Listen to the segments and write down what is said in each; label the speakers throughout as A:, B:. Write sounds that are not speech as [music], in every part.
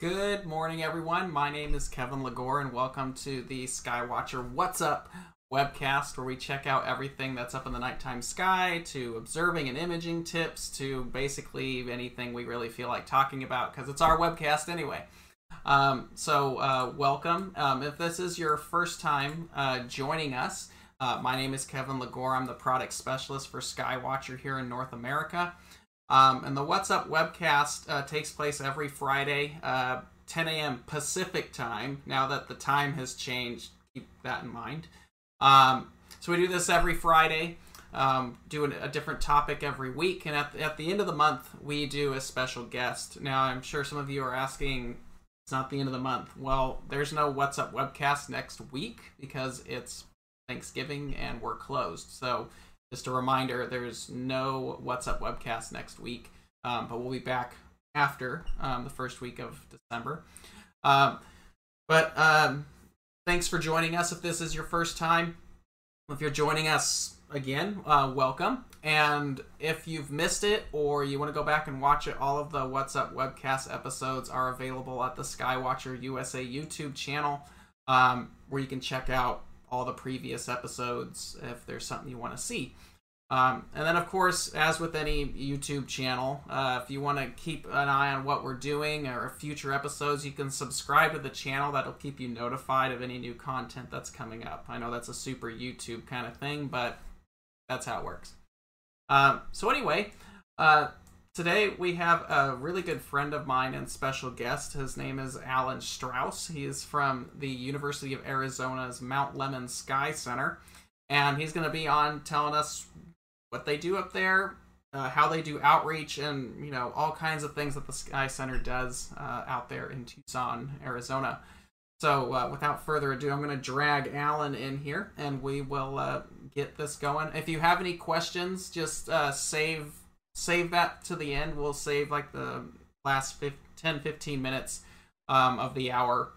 A: Good morning, everyone. My name is Kevin Lagore, and welcome to the Skywatcher What's Up webcast, where we check out everything that's up in the nighttime sky, to observing and imaging tips, to basically anything we really feel like talking about, because it's our webcast anyway. Um, so, uh, welcome. Um, if this is your first time uh, joining us, uh, my name is Kevin Lagore. I'm the product specialist for Skywatcher here in North America. Um, and the What's Up webcast uh, takes place every Friday, uh, 10 a.m. Pacific time. Now that the time has changed, keep that in mind. Um, so we do this every Friday, um, do a different topic every week, and at the, at the end of the month, we do a special guest. Now, I'm sure some of you are asking, it's not the end of the month. Well, there's no What's Up webcast next week because it's Thanksgiving and we're closed. So just a reminder there's no What's Up webcast next week, um, but we'll be back after um, the first week of December. Um, but um, thanks for joining us if this is your first time. If you're joining us again, uh, welcome. And if you've missed it or you want to go back and watch it, all of the What's Up webcast episodes are available at the Skywatcher USA YouTube channel, um, where you can check out all the previous episodes if there's something you want to see. Um, and then, of course, as with any YouTube channel, uh, if you want to keep an eye on what we're doing or future episodes, you can subscribe to the channel. That'll keep you notified of any new content that's coming up. I know that's a super YouTube kind of thing, but that's how it works. Um, so, anyway, uh, Today we have a really good friend of mine and special guest. His name is Alan Strauss. He is from the University of Arizona's Mount Lemmon Sky Center, and he's going to be on telling us what they do up there, uh, how they do outreach, and you know all kinds of things that the Sky Center does uh, out there in Tucson, Arizona. So uh, without further ado, I'm going to drag Alan in here, and we will uh, get this going. If you have any questions, just uh, save save that to the end. We'll save like the last 15, 10, 15 minutes um, of the hour.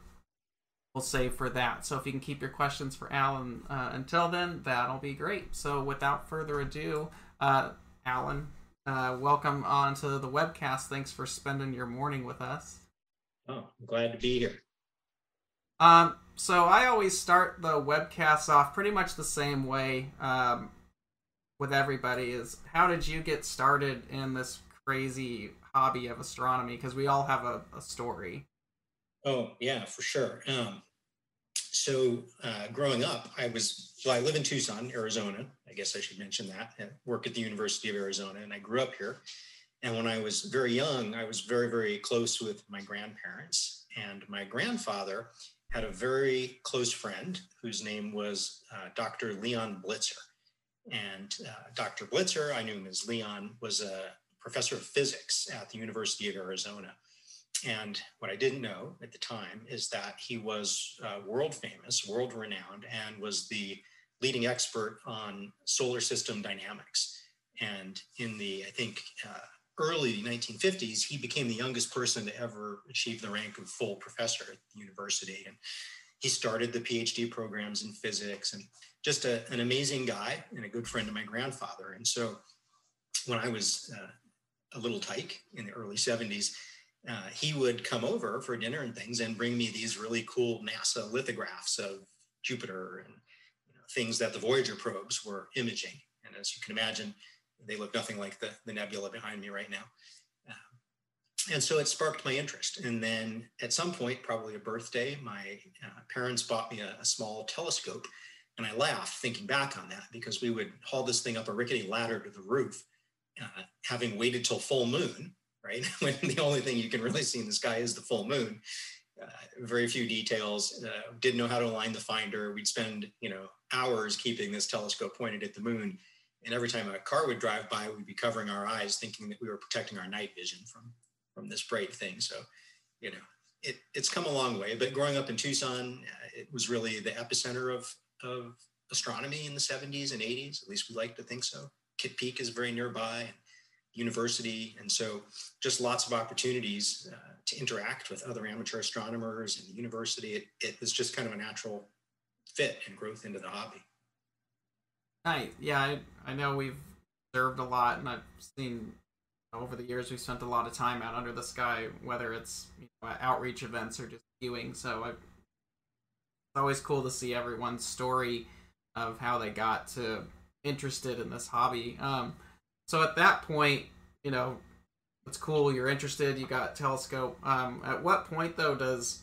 A: We'll save for that. So if you can keep your questions for Alan uh, until then, that'll be great. So without further ado, uh, Alan, uh, welcome on to the webcast. Thanks for spending your morning with us.
B: Oh, I'm glad to be here.
A: Um, so I always start the webcasts off pretty much the same way. Um, with everybody is how did you get started in this crazy hobby of astronomy? Because we all have a, a, story.
B: Oh yeah, for sure. Um, so uh, growing up, I was well. I live in Tucson, Arizona. I guess I should mention that. I work at the University of Arizona, and I grew up here. And when I was very young, I was very, very close with my grandparents. And my grandfather had a very close friend whose name was uh, Dr. Leon Blitzer. And uh, Dr. Blitzer, I knew him as Leon, was a professor of physics at the University of Arizona. And what I didn't know at the time is that he was uh, world famous, world renowned, and was the leading expert on solar system dynamics. And in the, I think, uh, early 1950s, he became the youngest person to ever achieve the rank of full professor at the university. And he started the PhD programs in physics and just a, an amazing guy and a good friend of my grandfather. And so when I was uh, a little tyke in the early 70s, uh, he would come over for dinner and things and bring me these really cool NASA lithographs of Jupiter and you know, things that the Voyager probes were imaging. And as you can imagine, they look nothing like the, the nebula behind me right now. Uh, and so it sparked my interest. And then at some point, probably a birthday, my uh, parents bought me a, a small telescope and I laugh thinking back on that because we would haul this thing up a rickety ladder to the roof, uh, having waited till full moon, right? [laughs] when the only thing you can really see in the sky is the full moon. Uh, very few details. Uh, didn't know how to align the finder. We'd spend, you know, hours keeping this telescope pointed at the moon. And every time a car would drive by, we'd be covering our eyes, thinking that we were protecting our night vision from from this bright thing. So, you know, it, it's come a long way. But growing up in Tucson, uh, it was really the epicenter of of astronomy in the 70s and 80s. At least we like to think so. Kitt Peak is very nearby, university, and so just lots of opportunities uh, to interact with other amateur astronomers and the university. It, it was just kind of a natural fit and growth into the hobby.
A: Nice. Yeah, I, I know we've observed a lot, and I've seen over the years, we've spent a lot of time out under the sky, whether it's you know, outreach events or just viewing. So I, it's always cool to see everyone's story of how they got to interested in this hobby. Um, so at that point, you know, it's cool. You're interested. You got telescope. Um, at what point though does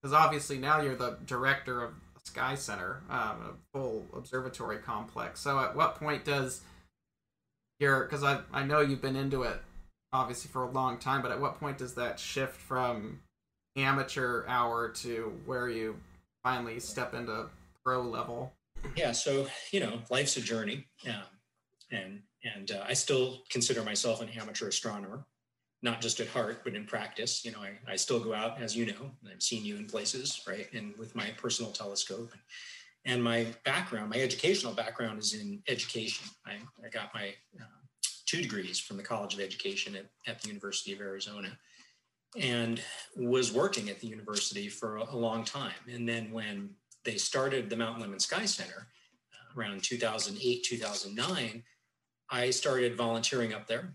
A: because obviously now you're the director of Sky Center, um, a full observatory complex. So at what point does your because I I know you've been into it obviously for a long time, but at what point does that shift from amateur hour to where you finally step into pro level?
B: Yeah, so you know, life's a journey, um, and and uh, I still consider myself an amateur astronomer not just at heart, but in practice. You know, I, I still go out, as you know, I've seen you in places, right? And with my personal telescope. And my background, my educational background is in education. I, I got my uh, two degrees from the College of Education at, at the University of Arizona and was working at the university for a, long time. And then when they started the Mountain Lemmon Sky Center uh, around 2008, 2009, I started volunteering up there,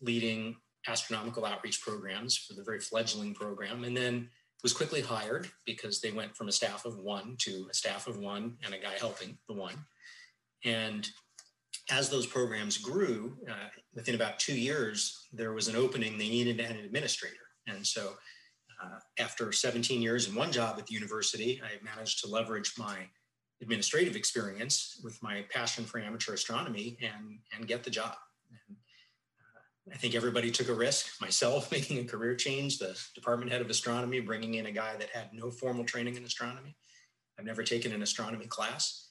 B: leading astronomical outreach programs for the very fledgling program, and then was quickly hired because they went from a staff of one to a staff of one and a guy helping the one. And as those programs grew, uh, within about two years, there was an opening. They needed an administrator. And so, uh, after 17 years in one job at the university, I managed to leverage my administrative experience with my passion for amateur astronomy and, and get the job. And I think everybody took a risk, [laughs] myself [laughs] making a career change, the department head of astronomy, bringing in a guy that had no formal training in astronomy. I've never taken an astronomy class.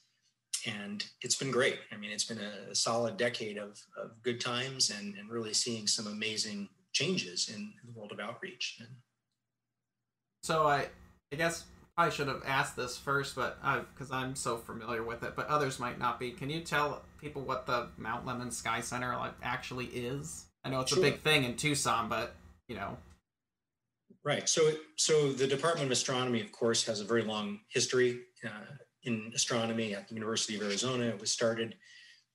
B: And it's been great. I mean, it's been a solid decade of, of good times and, and really seeing some amazing changes in the world of outreach. And
A: so I, I guess I should have asked this first, but I, because I'm so familiar with it, but others might not be. Can you tell people what the Mount Lemmon Sky Center like actually is? I know it's sure. a big thing in Tucson, but you know.
B: Right. So, so the Department of Astronomy, of course, has a very long history uh, in astronomy at the University of Arizona. It was started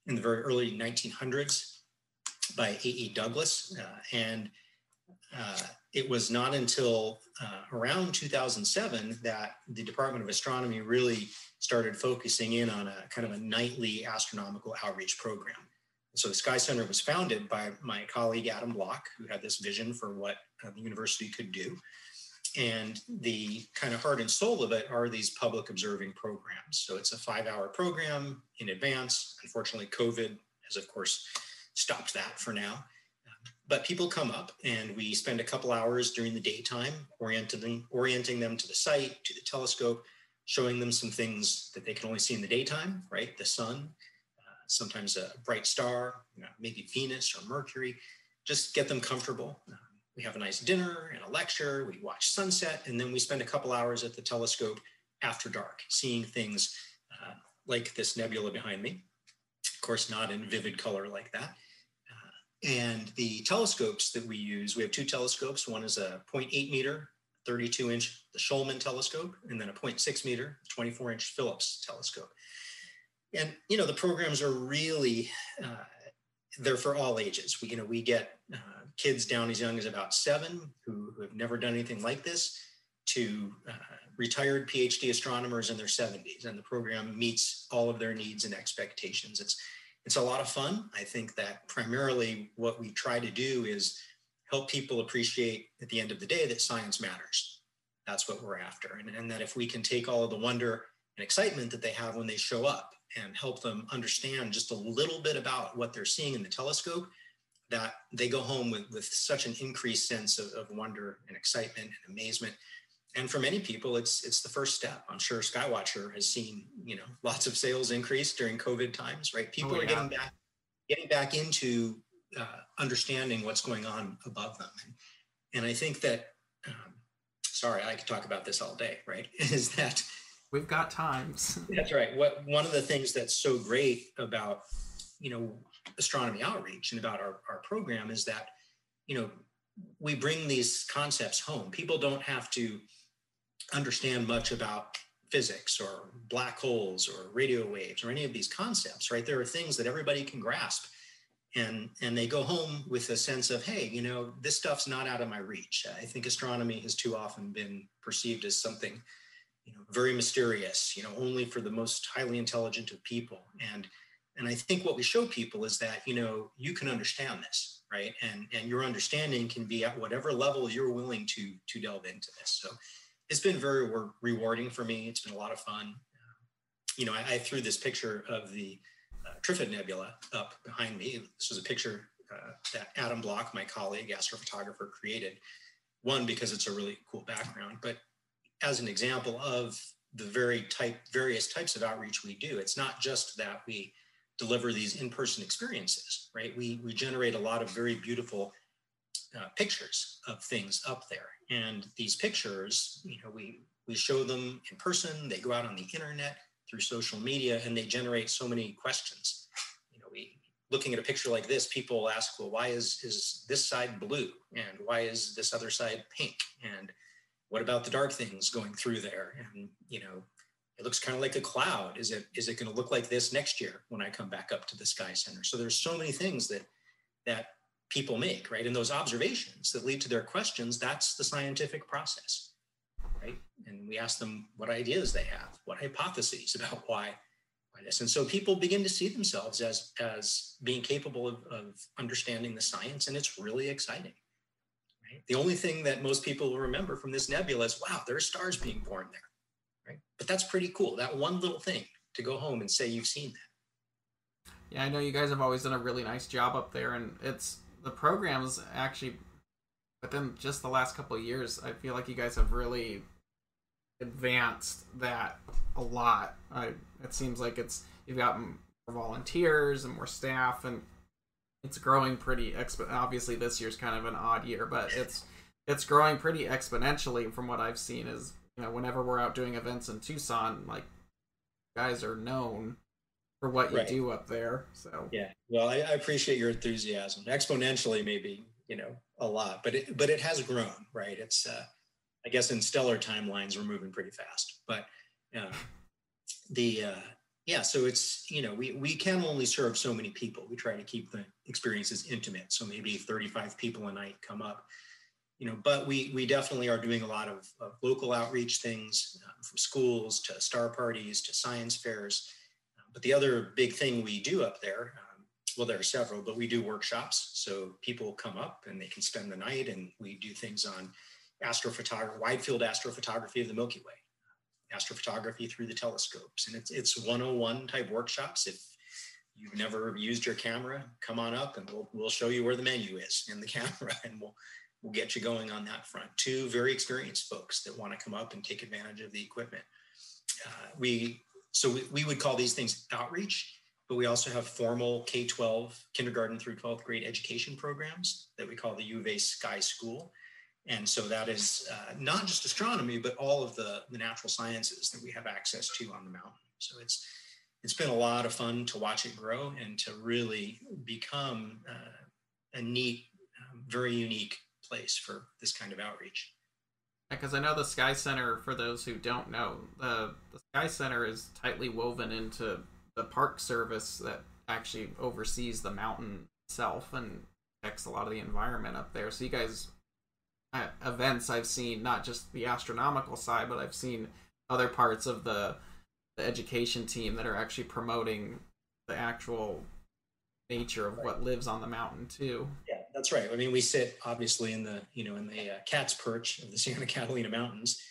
B: in the very early 1900s by A.E. Douglass, uh, and uh, it was not until uh, around 2007 that the Department of Astronomy really started focusing in on a kind of a nightly astronomical outreach program. So the Sky Center was founded by my colleague Adam Block, who had this vision for what uh, the university could do. And the kind of heart and soul of it are these public observing programs. So it's a five hour program in advance. Unfortunately, COVID has, of course, stopped that for now. But people come up and we spend a couple hours during the daytime orienting, orienting them to the site, to the telescope, showing them some things that they can only see in the daytime, right? The sun, sometimes a bright star, you know, maybe Venus or Mercury, just get them comfortable. Um, we have a nice dinner and a lecture, we watch sunset, and then we spend a couple hours at the telescope after dark, seeing things uh, like this nebula behind me. Of course, not in vivid color like that. Uh, and the telescopes that we use, we have two telescopes. One is a 0.8 meter, 32 inch, the Schulman telescope, and then a 0.6 meter, 24 inch Phillips telescope and you know the programs are really uh, they're for all ages we you know we get uh, kids down as young as about seven who, who have never done anything like this to uh, retired phd astronomers in their 70s and the program meets all of their needs and expectations. It's it's a lot of fun. I think that primarily what we try to do is help people appreciate at the end of the day that science matters. That's what we're after. And, and that if we can take all of the wonder and excitement that they have when they show up and help them understand just a little bit about what they're seeing in the telescope that they go home with, with such an increased sense of, of wonder and excitement and amazement and for many people it's it's the first step i'm sure skywatcher has seen you know [laughs] lots of sales increase during covid times right people oh, yeah. are getting back getting back into uh, understanding what's going on above them and, and i think that um, sorry i could talk about this all day right [laughs] is that
A: we've got times. [laughs]
B: That's right. What one of the things that's so great about you know astronomy outreach and about our, our program is that you know we bring these concepts home. People don't have to understand much about physics or black holes or radio waves or any of these concepts, right? There are things that everybody can grasp and and they go home with a sense of hey you know this stuff's not out of my reach. I think astronomy has too often been perceived as something you know very mysterious you know only for the most highly intelligent of people. And and i think what we show people is that you know you can understand this right? And and your understanding can be at whatever level you're willing to to delve into this. So it's been very rewarding for me it's been a lot of fun you know i, I threw this picture of the uh, Trifid Nebula up behind me. This was a picture uh, that Adam Block, my colleague, astrophotographer, created. One, because it's a really cool background, but as an example of the very type, various types of outreach we do, it's not just that we deliver these in-person experiences, right? We, we generate a lot of very beautiful uh, pictures of things up there. And these pictures, you know, we, we show them in person, they go out on the internet, through social media and they generate so many questions. You know, we looking at a picture like this, people ask, well, why is, is this side blue? And why is this other side pink? And what about the dark things going through there? And, you know, it looks kind of like a cloud. Is it, is it going to look like this next year when I come back up to the Sky Center? So there's so many things that, that people make, right? And those observations that lead to their questions, that's the scientific process right? And we ask them what ideas they have, what hypotheses about why, why this. And so people begin to see themselves as, as being capable of, of understanding the science, and it's really exciting. Right? The only thing that most people will remember from this nebula is, wow, there are stars being born there. Right? But that's pretty cool. That one little thing to go home and say you've seen that.
A: Yeah, I know you guys have always done a really nice job up there, and it's the programs actually within just the last couple of years. I feel like you guys have really advanced that a lot. I, it seems like it's you've got more volunteers and more staff, and it's growing pretty expo. Obviously, this year's kind of an odd year, but it's it's growing pretty exponentially from what I've seen. Is you know whenever we're out doing events in Tucson, like guys are known for what you right. do up there. So
B: yeah, well, I, I appreciate your enthusiasm. Exponentially, maybe you know a lot, but it but it has grown, right? It's uh, I guess in stellar timelines, we're moving pretty fast. But uh, the uh, yeah, so it's you know we we can only serve so many people. We try to keep the experiences intimate, so maybe 35 people a night come up. You know, but we we definitely are doing a lot of, of local outreach things, uh, from schools to star parties to science fairs. But the other big thing we do up there, um, well, there are several, but we do workshops. So people come up and they can spend the night, and we do things on astrophotography, wide field astrophotography of the Milky Way, astrophotography through the telescopes. And it's, it's 101 type workshops. If you've never used your camera, come on up and we'll, we'll show you where the menu is in the [laughs] camera and we'll, we'll get you going on that front. Two very experienced folks that want to come up and take advantage of the equipment. Uh, we, so we, we would call these things outreach, but we also have formal K-12, kindergarten through 12th grade education programs that we call the U of A Sky School and so that is uh, not just astronomy, but all of the, the natural sciences that we have access to on the mountain. So it's it's been a lot of fun to watch it grow and to really become uh, a neat, um, very unique place for this kind of outreach.
A: Because I know the Sky Center, for those who don't know, the, the Sky Center is tightly woven into the Park Service that actually oversees the mountain itself and protects a lot of the environment up there. So you guys uh, events I've seen not just the astronomical side, but I've seen other parts of the the education team that are actually promoting the actual nature of what lives on the mountain too.
B: Yeah, that's right. I mean, we sit obviously in the you know in the uh, cat's perch of the [laughs] Santa Catalina Mountains,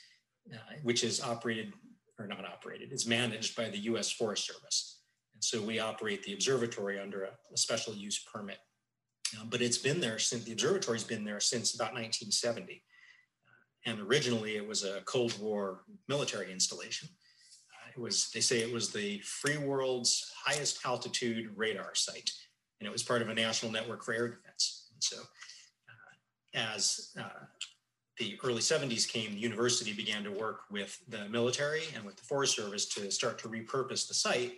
B: uh, which is operated or not operated. It's managed by the U.S. Forest Service, and so we operate the observatory under a, a special use permit um, but it's been there since the observatory's been there since about 1970. Uh, and originally it was a Cold War military installation. Uh, it was, they say it was the free world's highest altitude radar site. And it was part of a national network for air defense. And so uh, as uh, the early 70s came, the university began to work with the military and with the Forest Service to start to repurpose the site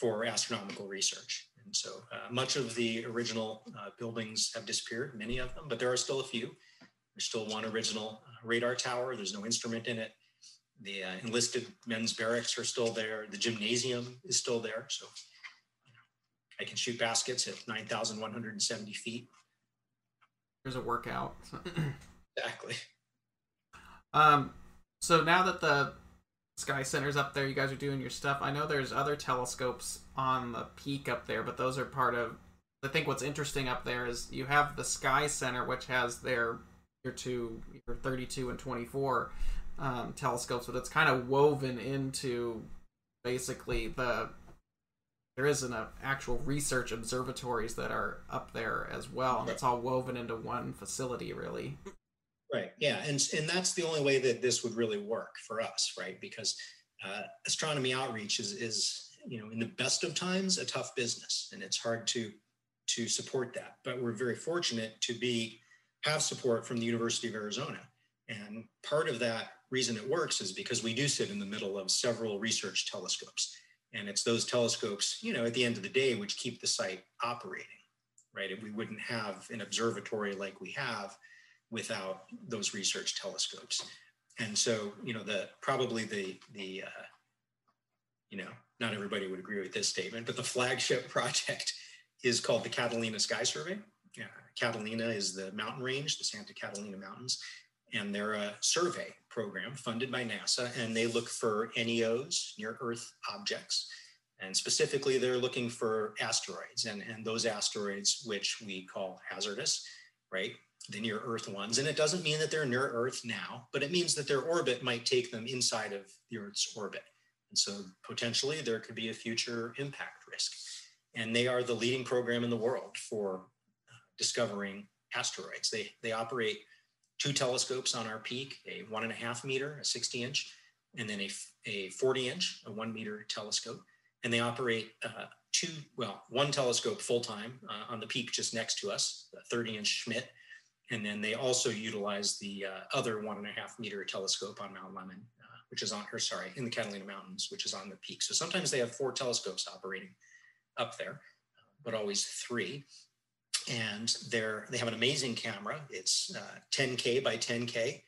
B: for astronomical research. And so uh, much of the original uh, buildings have disappeared, many of them, but there are still a few. There's still one original uh, radar tower. There's no instrument in it. The uh, enlisted men's barracks are still there. The gymnasium is still there. So I can shoot baskets at 9,170 feet.
A: There's a workout.
B: exactly.
A: Um, so now that the Sky Center's up there, you guys are doing your stuff. I know there's other telescopes on the peak up there, but those are part of. I think what's interesting up there is you have the Sky Center, which has their your two, your 32 and 24 um, telescopes, but it's kind of woven into basically the there isn't an actual research observatories that are up there as well and it's all woven into one facility really.
B: Right yeah and and that's the only way that this would really work for us right? Because uh, astronomy outreach is is you know in the best of times a tough business and it's hard to to support that. But we're very fortunate to be have support from the university of arizona. And part of that reason it works is because we do sit in the middle of several research telescopes. And it's those telescopes, you know, at the end of the day, which keep the site operating, right? If we wouldn't have an observatory like we have without those research telescopes. And so, you know, the probably the the uh, you know, not everybody would agree with this statement, but the flagship [laughs] project is called the Catalina Sky Survey. Yeah, Catalina is the mountain range, the Santa Catalina Mountains, and they're a survey program funded by NASA, and they look for NEOs, near Earth objects. And specifically, they're looking for asteroids and, and those asteroids, which we call hazardous, right? The near Earth ones. And it doesn't mean that they're near Earth now, but it means that their orbit might take them inside of the Earth's orbit. And so potentially there could be a future impact risk. And they are the leading program in the world for uh, discovering asteroids. They, they operate two telescopes on our peak, a one and a half meter, a 60 inch, and then a, a 40 inch, a one meter telescope. And they operate uh, two, well, one telescope full time uh, on the peak just next to us, a 30 inch Schmidt. And then they also utilize the uh, other one and a half meter telescope on Mount Lemmon, uh, which is on, or sorry, in the Catalina Mountains, which is on the peak. So sometimes they have four telescopes operating up there, but always three and they're they have an amazing camera. It's uh, 10k by 10k,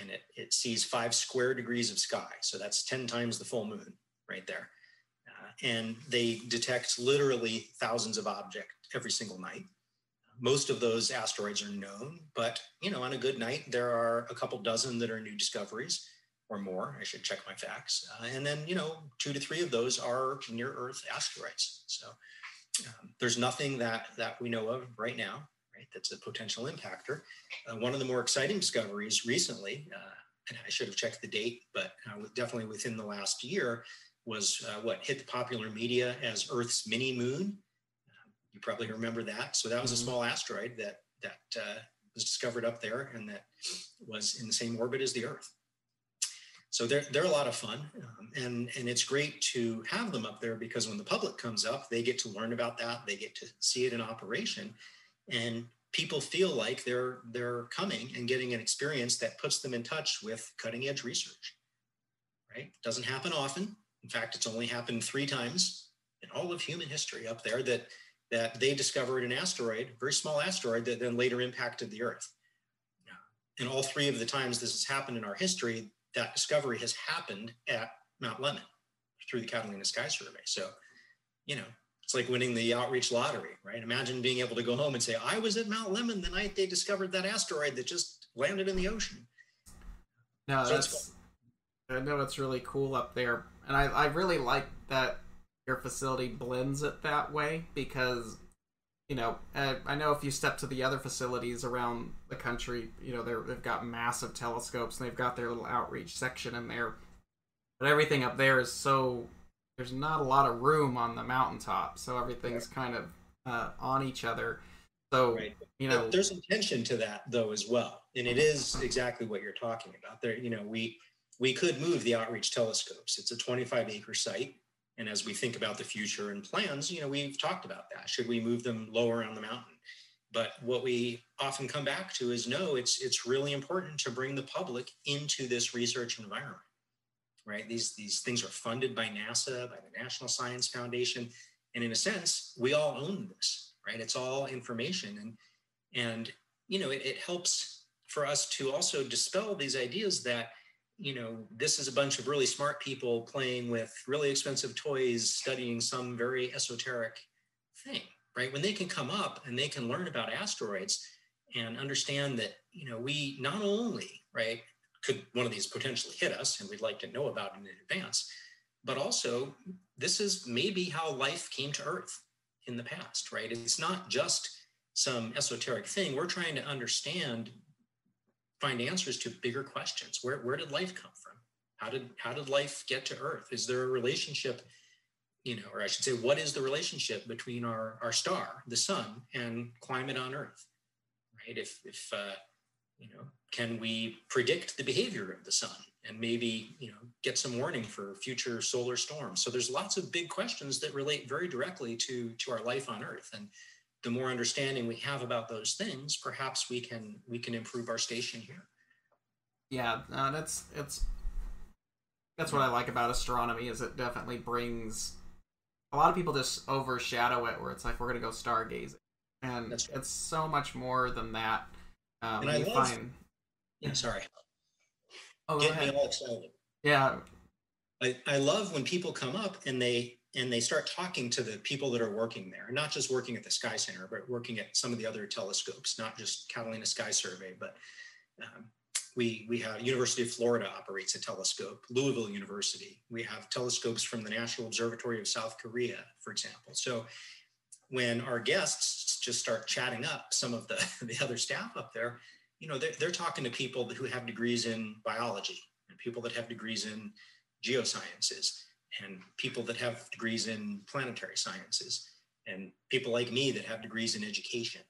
B: and it it sees five square degrees of sky. So that's 10 times the full moon right there. Uh, and they detect literally thousands of objects every single night. Most of those asteroids are known, but you know, on a good night, there are a couple dozen that are new discoveries or more. I should check my facts. Uh, and then, you know, two to three of those are near Earth asteroids. So um, there's nothing that that we know of right now, right? That's a potential impactor. Uh, one of the more exciting discoveries recently, uh, and I should have checked the date, but uh, definitely within the last year, was uh, what hit the popular media as Earth's mini moon. Um, you probably remember that. So that was a mm-hmm. small asteroid that that uh, was discovered up there and that was in the same orbit as the Earth so they're, they're a lot of fun um, and, and it's great to have them up there because when the public comes up they get to learn about that they get to see it in operation and people feel like they're they're coming and getting an experience that puts them in touch with cutting edge research right? Doesn't happen often. In fact it's only happened three times in all of human history up there that that they discovered an asteroid very small asteroid that then later impacted the earth. And all three of the times this has happened in our history that discovery has happened at Mount Lemmon through the Catalina Sky Survey. So, you know, it's like winning the outreach lottery, right? Imagine being able to go home and say, I was at Mount Lemmon the night they discovered that asteroid that just landed in the ocean.
A: No, so that's, I know it's really cool up there. And I, I really like that your facility blends it that way because you know, uh, I know if you step to the other facilities around the country, you know, they have got massive telescopes and they've got their little outreach section in there. But everything up there is so there's not a lot of room on the mountaintop, so everything's kind of uh, on each other. So right. you know,
B: there's intention to that though as well, and it is exactly what you're talking about. There, you know, we we could move the outreach telescopes. It's a 25 acre site and as we think about the future and plans, you know, we've talked about that. Should we move them lower on the mountain? But what we often come back to is no, it's it's really important to bring the public into this research environment. Right? These these things are funded by NASA, by the National Science Foundation. And in a sense, we all own this, right? It's all information. And and you know, it, it helps for us to also dispel these ideas that you know, this is a bunch of really smart people playing with really expensive toys, studying some very esoteric thing, right? When they can come up and they can learn about asteroids and understand that, you know, we not only, right, could one of these potentially hit us and we'd like to know about it in advance, but also this is maybe how life came to Earth in the past, right? It's not just some esoteric thing. We're trying to understand, find answers to bigger questions. Where, where did life come from? How did how did life get to Earth? Is there a relationship, you know, or I should say, what is the relationship between our, our star, the sun, and climate on Earth? Right? If if uh, you know, can we predict the behavior of the sun and maybe you know get some warning for future solar storms? So there's lots of big questions that relate very directly to to our life on Earth and the more understanding we have about those things, perhaps we can we can improve our station here.
A: Yeah, uh, that's it's that's what I like about astronomy is it definitely brings a lot of people just overshadow it where it's like we're gonna go stargazing and right. it's so much more than that. Um, and I love, find,
B: yeah, sorry.
A: Oh,
B: get me all excited.
A: Yeah,
B: I, I love when people come up and they and they start talking to the people that are working there, not just working at the Sky Center, but working at some of the other telescopes, not just Catalina Sky Survey, but um, we, we have University of Florida operates a telescope, Louisville University. We have telescopes from the National Observatory of South Korea, for example. So when our guests just start chatting up some of the, [laughs] the other staff up there, you know, they're, they're talking to people who have degrees in biology and people that have degrees in geosciences and people that have degrees in planetary sciences and people like me that have degrees in education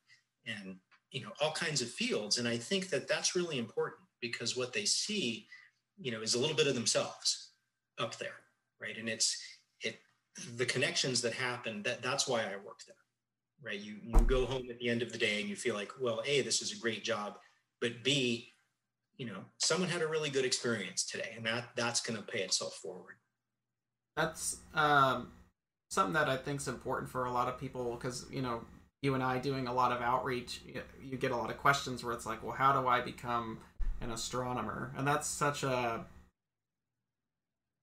B: and you know all kinds of fields. And i think that that's really important because what they see you know is a little bit of themselves up there right? And it's it the connections that happen that that's why i work there right? You you go home at the end of the day and you feel like well a this is a great job but b you know someone had a really good experience today and that that's going to pay itself forward
A: that's um, something that I think is important for a lot of people because you know you and I doing a lot of outreach, you get a lot of questions where it's like, well, how do I become an astronomer? And that's such a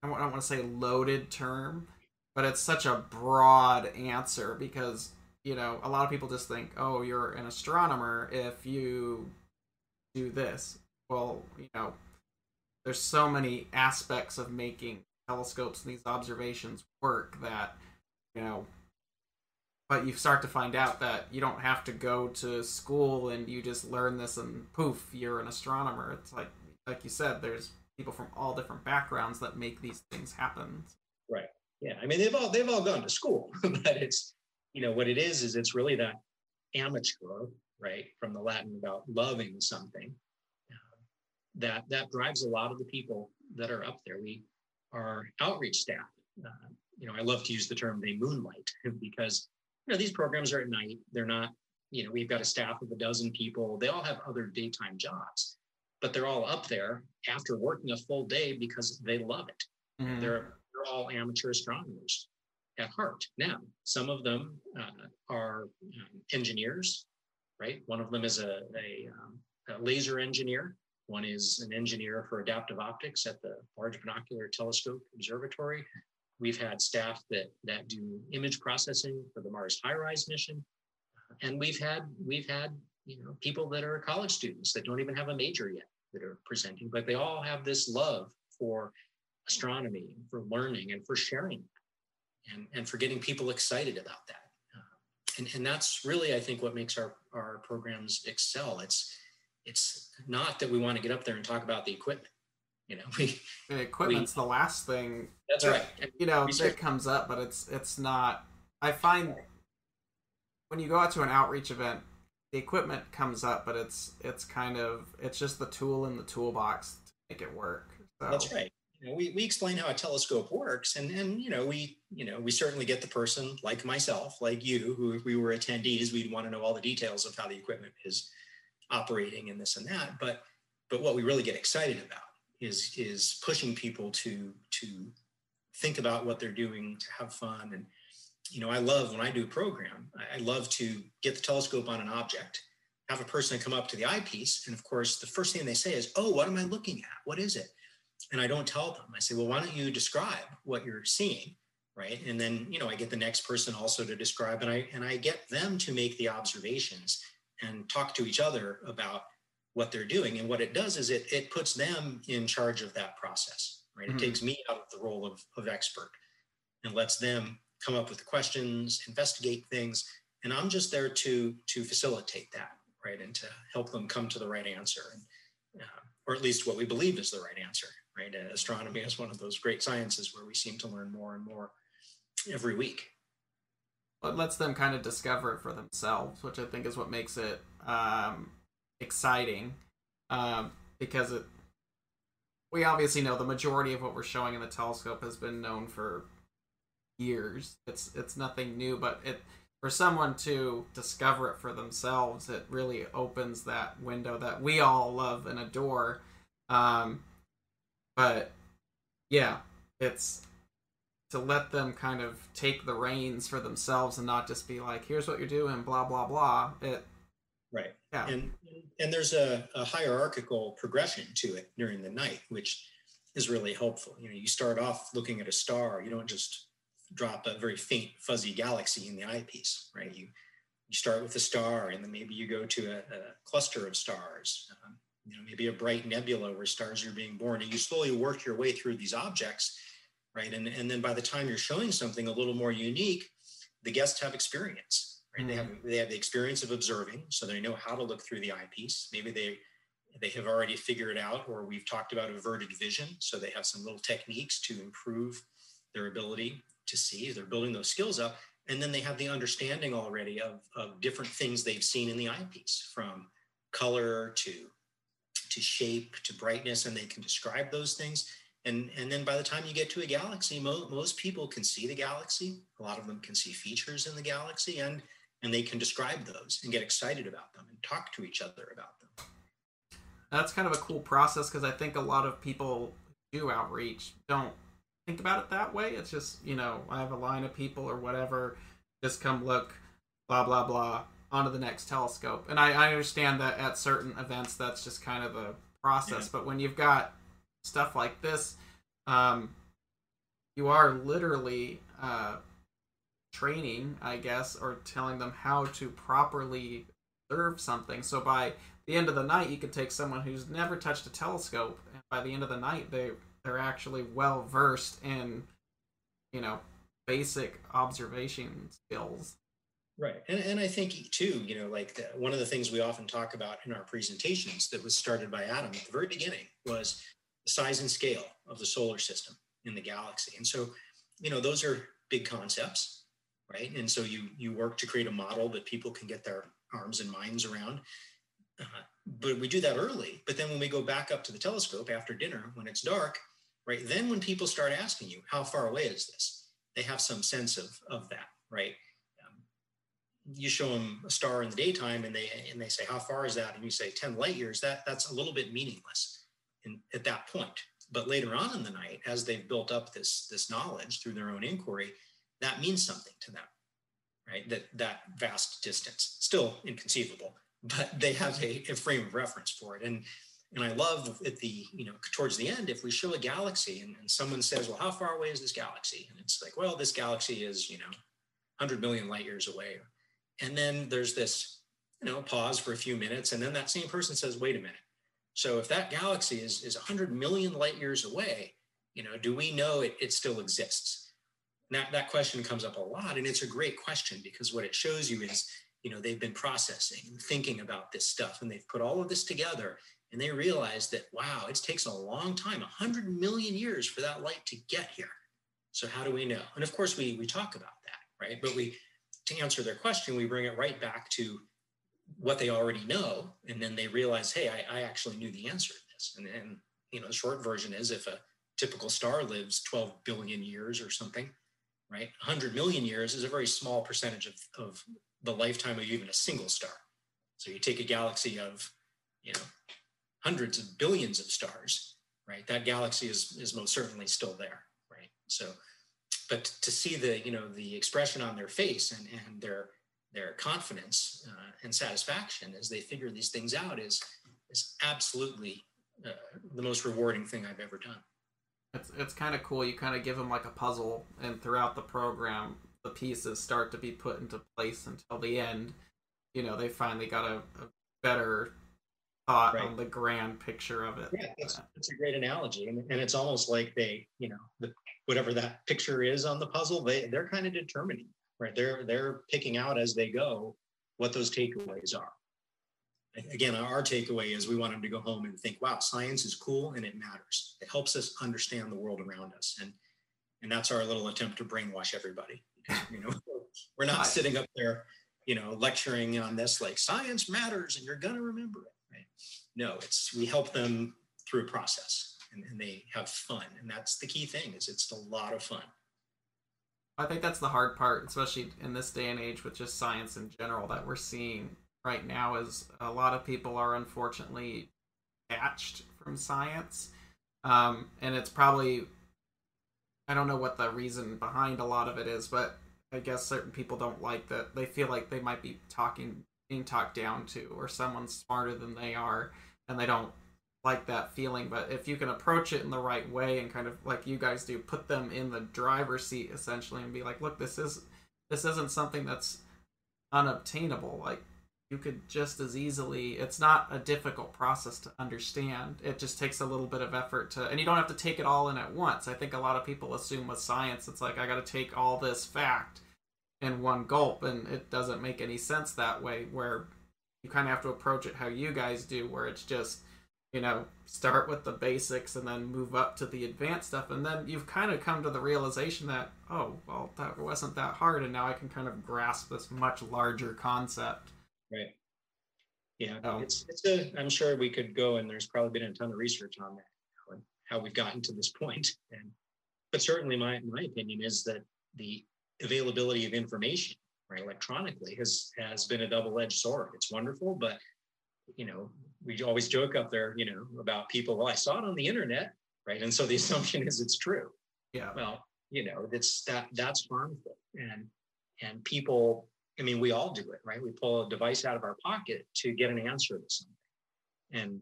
A: I don't want to say loaded term, but it's such a broad answer because you know a lot of people just think, oh, you're an astronomer if you do this. Well, you know, there's so many aspects of making telescopes and these observations work that you know but you start to find out that you don't have to go to school and you just learn this and poof you're an astronomer. It's like like you said there's people from all different backgrounds that make these things happen.
B: Right. Yeah. I mean they've all they've all gone to school [laughs] but it's you know what it is is it's really that amateur right from the latin about loving something. Uh, that that drives a lot of the people that are up there. We our outreach staff. Uh, you know, I love to use the term they moonlight [laughs] because you know these programs are at night. They're not. You know, we've got a staff of a dozen people. They all have other daytime jobs, but they're all up there after working a full day because they love it. Mm-hmm. They're they're all amateur astronomers at heart. Now, some of them uh, are um, engineers, right? One of them is a, a, um, a laser engineer. One is an engineer for adaptive optics at the Large Binocular Telescope Observatory. We've had staff that, that do image processing for the Mars HiRISE mission. And we've had, we've had, you know, people that are college students that don't even have a major yet that are presenting, but they all have this love for astronomy, for learning, and for sharing, and, and for getting people excited about that. And, and that's really, I think, what makes our, our programs excel. It's it's not that we want to get up there and talk about the equipment. You know, [laughs] we
A: the equipment's we, the last thing.
B: That's that,
A: right. You know, it comes up, but it's it's not. I find when you go out to an outreach event, the equipment comes up, but it's it's kind of it's just the tool in the toolbox to make it work.
B: So. That's right. You know, we, we explain how a telescope works and and you know we you know we certainly get the person like myself like you who if we were attendees we'd want to know all the details of how the equipment is operating and this and that. But but what we really get excited about is is pushing people to to think about what they're doing, to have fun. And you know, I love when I do a program, I love to get the telescope on an object, have a person come up to the eyepiece, and of course, the first thing they say is, "Oh, what am I looking at? What is it?" And I don't tell them. I say, "Well, why don't you describe what you're seeing?" right? And then you know I get the next person also to describe, and I and I get them to make the observations and talk to each other about what they're doing. And what it does is it it puts them in charge of that process, right? Mm-hmm. It takes me out of the role of, of expert and lets them come up with questions, investigate things, and I'm just there to to facilitate that, right, and to help them come to the right answer, and, uh, or at least what we believe is the right answer, right? Uh, astronomy is one of those great sciences where we seem to learn more and more every week.
A: It lets them kind of discover it for themselves, which I think is what makes it um, exciting, um, because it. We obviously know the majority of what we're showing in the telescope has been known for years. It's it's nothing new, but it for someone to discover it for themselves, it really opens that window that we all love and adore. Um, but yeah, it's to let them kind of take the reins for themselves and not just be like, "Here's what you're doing," blah blah blah. It
B: right, yeah, and and there's a, a hierarchical progression to it during the night, which is really helpful. You know, you start off looking at a star. You don't just drop a very faint fuzzy galaxy in the eyepiece, right? You you start with a star, and then maybe you go to a, a cluster of stars. Um, you know, maybe a bright nebula where stars are being born, and you slowly work your way through these objects, right? And and then by the time you're showing something a little more unique, the guests have experience, right? Mm-hmm. They have they have the experience of observing, so they know how to look through the eyepiece. Maybe they they have already figured out, or we've talked about averted vision, so they have some little techniques to improve their ability to see. They're building those skills up. And then they have the understanding already of, of different things they've seen in the eyepiece from color to, to shape to brightness, and they can describe those things. And, and then by the time you get to a galaxy, mo- most people can see the galaxy. A lot of them can see features in the galaxy and, and they can describe those and get excited about them and talk to each other about them.
A: That's kind of a cool process because I think a lot of people do outreach don't think about it that way. It's just, you know, I have a line of people or whatever, just come look, blah, blah, blah, onto the next telescope. And I, I understand that at certain events, that's just kind of the process. Yeah. But when you've got stuff like this, um, you are literally uh, training, I guess, or telling them how to properly observe something. So by the end of the night, you could take someone who's never touched a telescope, and by the end of the night, they they're actually well versed in you know basic observation skills.
B: Right. And, and i think too you know like the, one of the things we often talk about in our presentations that was started by adam at the very beginning was the size and scale of the solar system in the galaxy and so you know those are big concepts right and so you you work to create a model that people can get their arms and minds around uh, but we do that early but then when we go back up to the telescope after dinner when it's dark right? Then when people start asking you, how far away is this? They have some sense of, of that, right? Um, you show them a star in the daytime and they, and they say, how far is that? And you say 10 light years, that, that's a little bit meaningless in, at that point. But later on in the night, as they've built up this, this knowledge through their own inquiry, that means something to them, right? That, that vast distance, still inconceivable, but they have a, a frame of reference for it. And and I love at the, you know, towards the end, if we show a galaxy and, and someone says, well, how far away is this galaxy? And it's like, well, this galaxy is, you know, 100 million light years away. And then there's this, you know, pause for a few minutes. And then that same person says, wait a minute. So if that galaxy is, is 100 million light years away, you know, do we know it, it still exists? That, that question comes up a lot. And it's a great question because what it shows you is, you know, they've been processing and thinking about this stuff and they've put all of this together and they realize that wow it takes a long time 100 million years for that light to get here so how do we know and of course we we talk about that right but we to answer their question we bring it right back to what they already know and then they realize hey i, I actually knew the answer to this and then you know the short version is if a typical star lives 12 billion years or something right 100 million years is a very small percentage of, of the lifetime of even a single star so you take a galaxy of you know hundreds of billions of stars, right? That galaxy is, is most certainly still there, right? So, but to see the, you know, the expression on their face and, and their, their confidence uh, and satisfaction as they figure these things out is, is absolutely uh, the most rewarding thing I've ever done.
A: It's it's kind of cool. You kind of give them like a puzzle, and throughout the program, the pieces start to be put into place until the end. You know, they finally got a, a better thought right. on the grand picture of it.
B: Yeah, that's, that's a great analogy, and, and it's almost like they, you know, the, whatever that picture is on the puzzle, they they're kind of determining, right? They're they're picking out as they go what those takeaways are again, our takeaway is we want them to go home and think, wow, science is cool and it matters. It helps us understand the world around us. And and that's our little attempt to brainwash everybody. You know, [laughs] we're not sitting up there, you know, lecturing on this like science matters and you're gonna remember it. Right? No, it's we help them through a process and, and they have fun. And that's the key thing is it's a lot of fun.
A: I think that's the hard part, especially in this day and age with just science in general, that we're seeing right now is a lot of people are unfortunately attached from science. Um, and it's probably, I don't know what the reason behind a lot of it is, but I guess certain people don't like that. They feel like they might be talking, being talked down to, or someone's smarter than they are, and they don't like that feeling. But if you can approach it in the right way and kind of like you guys do, put them in the driver's seat essentially, and be like, look, this is this isn't something that's unobtainable. Like you could just as easily it's not a difficult process to understand it just takes a little bit of effort to and you don't have to take it all in at once i think a lot of people assume with science it's like i got to take all this fact in one gulp and it doesn't make any sense that way where you kind of have to approach it how you guys do where it's just you know start with the basics and then move up to the advanced stuff and then you've kind of come to the realization that oh well that wasn't that hard and now i can kind of grasp this much larger concept
B: Right. Yeah, oh. it's it's a. I'm sure we could go, and there's probably been a ton of research on that, and how we've gotten to this point. [laughs] And but certainly, my my opinion is that the availability of information, right, electronically, has has been a double-edged sword. It's wonderful, but you know, we always joke up there, you know, about people. Well, I saw it on the internet, right, and so the [laughs] assumption is it's true.
A: Yeah.
B: Well, you know, that's that that's harmful, and and people I mean, we all do it, right? We pull a device out of our pocket to get an answer to something. And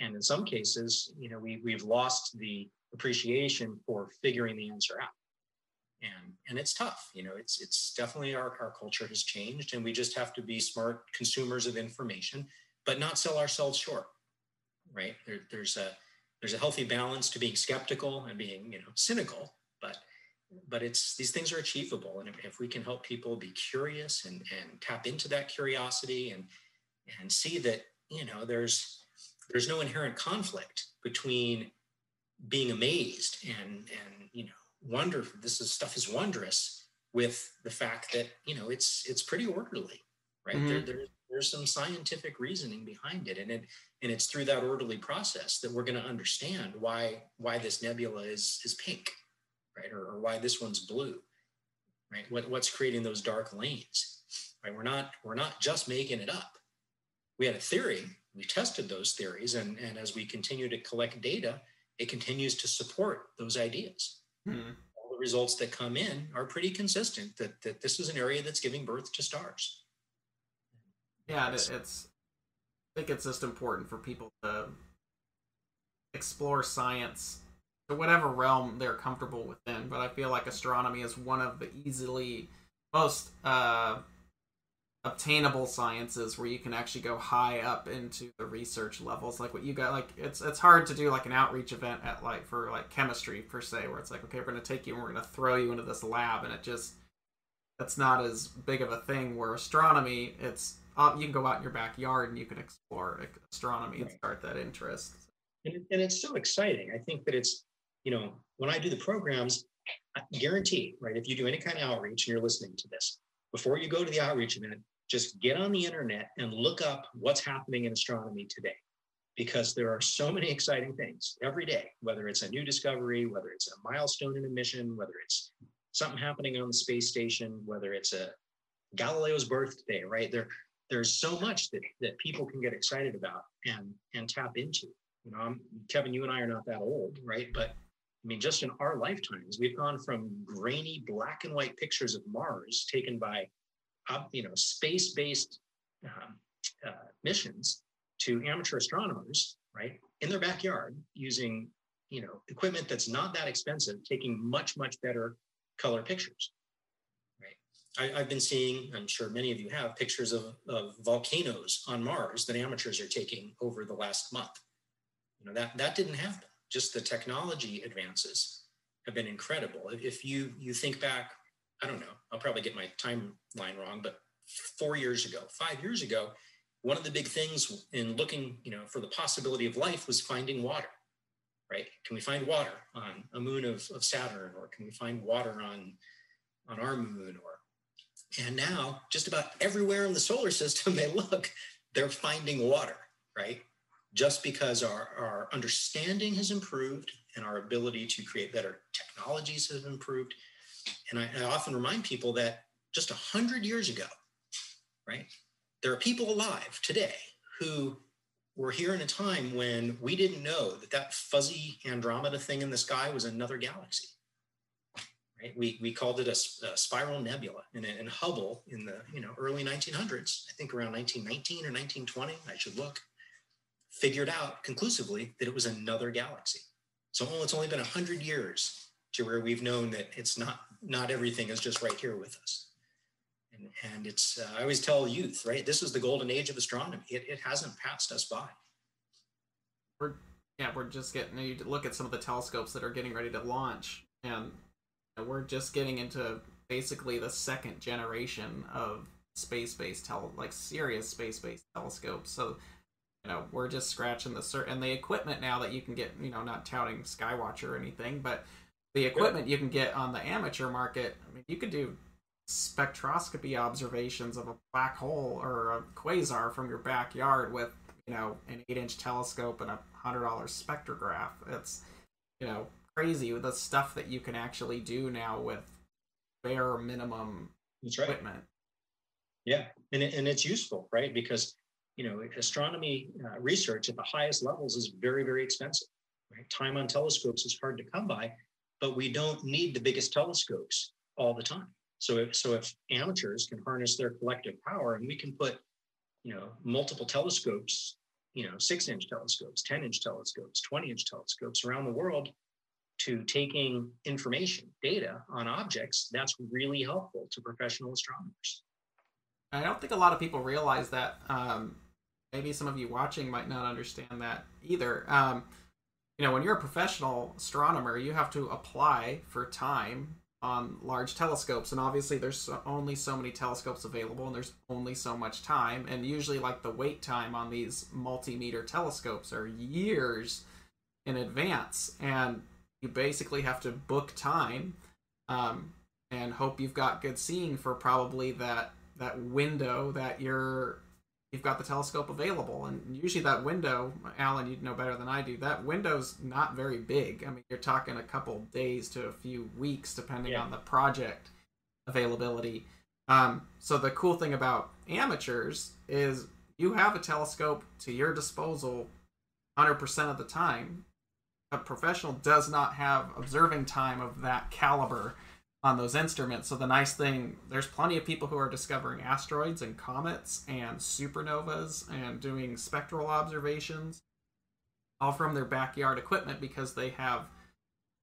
B: and in some cases, you know, we we've lost the appreciation for figuring the answer out. And and it's tough, you know, it's it's definitely our, our culture has changed and we just have to be smart consumers of information, but not sell ourselves short. Right. There, there's a there's a healthy balance to being skeptical and being, you know, cynical, but but it's these things are achievable and if, if we can help people be curious and, and tap into that curiosity and and see that you know there's there's no inherent conflict between being amazed and and you know wonder this is stuff is wondrous with the fact that you know it's it's pretty orderly right mm-hmm. there, there, there's some scientific reasoning behind it and it and it's through that orderly process that we're going to understand why why this nebula is is pink right? Or, or why this one's blue, right? What, what's creating those dark lanes, right? We're not, we're not just making it up. We had a theory, we tested those theories, and, and as we continue to collect data, it continues to support those ideas. Hmm. All the results that come in are pretty consistent that, that this is an area that's giving birth to stars.
A: Yeah, it's, it's I think it's just important for people to explore science to whatever realm they're comfortable within. But I feel like astronomy is one of the easily most uh, obtainable sciences where you can actually go high up into the research levels. Like what you got, like it's it's hard to do like an outreach event at like for like chemistry per se, where it's like okay, we're gonna take you and we're gonna throw you into this lab, and it just that's not as big of a thing. Where astronomy, it's uh, you can go out in your backyard and you can explore astronomy and start that interest.
B: And, and it's so exciting. I think that it's you know, when I do the programs, I guarantee, right? If you do any kind of outreach and you're listening to this, before you go to the outreach event, just get on the internet and look up what's happening in astronomy today. Because there are so many exciting things every day, whether it's a new discovery, whether it's a milestone in a mission, whether it's something happening on the space station, whether it's a Galileo's birthday, right? There, there's so much that, that people can get excited about and, and tap into. You know, I'm, Kevin, you and I are not that old, right? But I mean, just in our lifetimes, we've gone from grainy black and white pictures of Mars taken by, uh, you know, space-based um, uh, missions to amateur astronomers, right, in their backyard using, you know, equipment that's not that expensive, taking much, much better color pictures. I, have been seeing, I'm sure many of you have, pictures of, of volcanoes on Mars that amateurs are taking over the last month. You know, that, that didn't happen. Just the technology advances have been incredible. If you you think back, I don't know, I'll probably get my timeline wrong, but four years ago, five years ago, one of the big things in looking, you know, for the possibility of life was finding water right? Can we find water on a moon of, of Saturn, or can we find water on on our moon? Or and now just about everywhere in the solar system [laughs] they look, they're finding water, right? Just because our, our understanding has improved and our ability to create better technologies has improved. And I, I often remind people that just a hundred years ago, right? There are people alive today who we're here in a time when we didn't know that that fuzzy Andromeda thing in the sky was another galaxy. Right? We, we called it a, a spiral nebula, and, Hubble in the you know early 1900s, I think around 1919 or 1920, I should look, figured out conclusively that it was another galaxy. So oh, it's only been 100 years to where we've known that it's not not everything is just right here with us. And, and it's, uh, I always tell youth, right? This is the golden age of astronomy. It, it hasn't passed us by.
A: We're, yeah, we're just getting, you look at some of the telescopes that are getting ready to launch, and we're just getting into basically the second generation of space-based tele, like serious space-based telescopes. So, you know, we're just scratching the sur- and the equipment now that you can get, you know, not touting Skywatcher or anything, but the equipment you can get on the amateur market. I mean, you could do spectroscopy observations of a black hole or a quasar from your backyard with you know an eight inch telescope and a hundred dollar spectrograph it's you know crazy with the stuff that you can actually do now with bare minimum
B: That's right.
A: equipment.
B: Yeah and, it, and it's useful right? Because you know astronomy uh, research at the highest levels is very very expensive right? Time on telescopes is hard to come by but we don't need the biggest telescopes all the time. So if, so if amateurs can harness their collective power and we can put, you know, multiple telescopes, you know, six inch telescopes, 10 inch telescopes, 20 inch telescopes around the world to taking information, data on objects, that's really helpful to professional astronomers.
A: I don't think a lot of people realize that. Um, maybe some of you watching might not understand that either. Um, you know, when you're a professional astronomer, you have to apply for time on large telescopes and obviously there's only so many telescopes available and there's only so much time and usually like the wait time on these multimeter telescopes are years in advance and you basically have to book time um, and hope you've got good seeing for probably that that window that you're you've got the telescope available. And usually that window alan you'd know better than i do that window's not very big. I mean you're talking a couple days to a few weeks depending yeah. on the project availability. Um, so the cool thing about amateurs is you have a telescope to your disposal 100% of the time a professional does not have observing time of that caliber on those instruments. So the nice thing, there's plenty of people who are discovering asteroids and comets and supernovas and doing spectral observations all from their backyard equipment because they have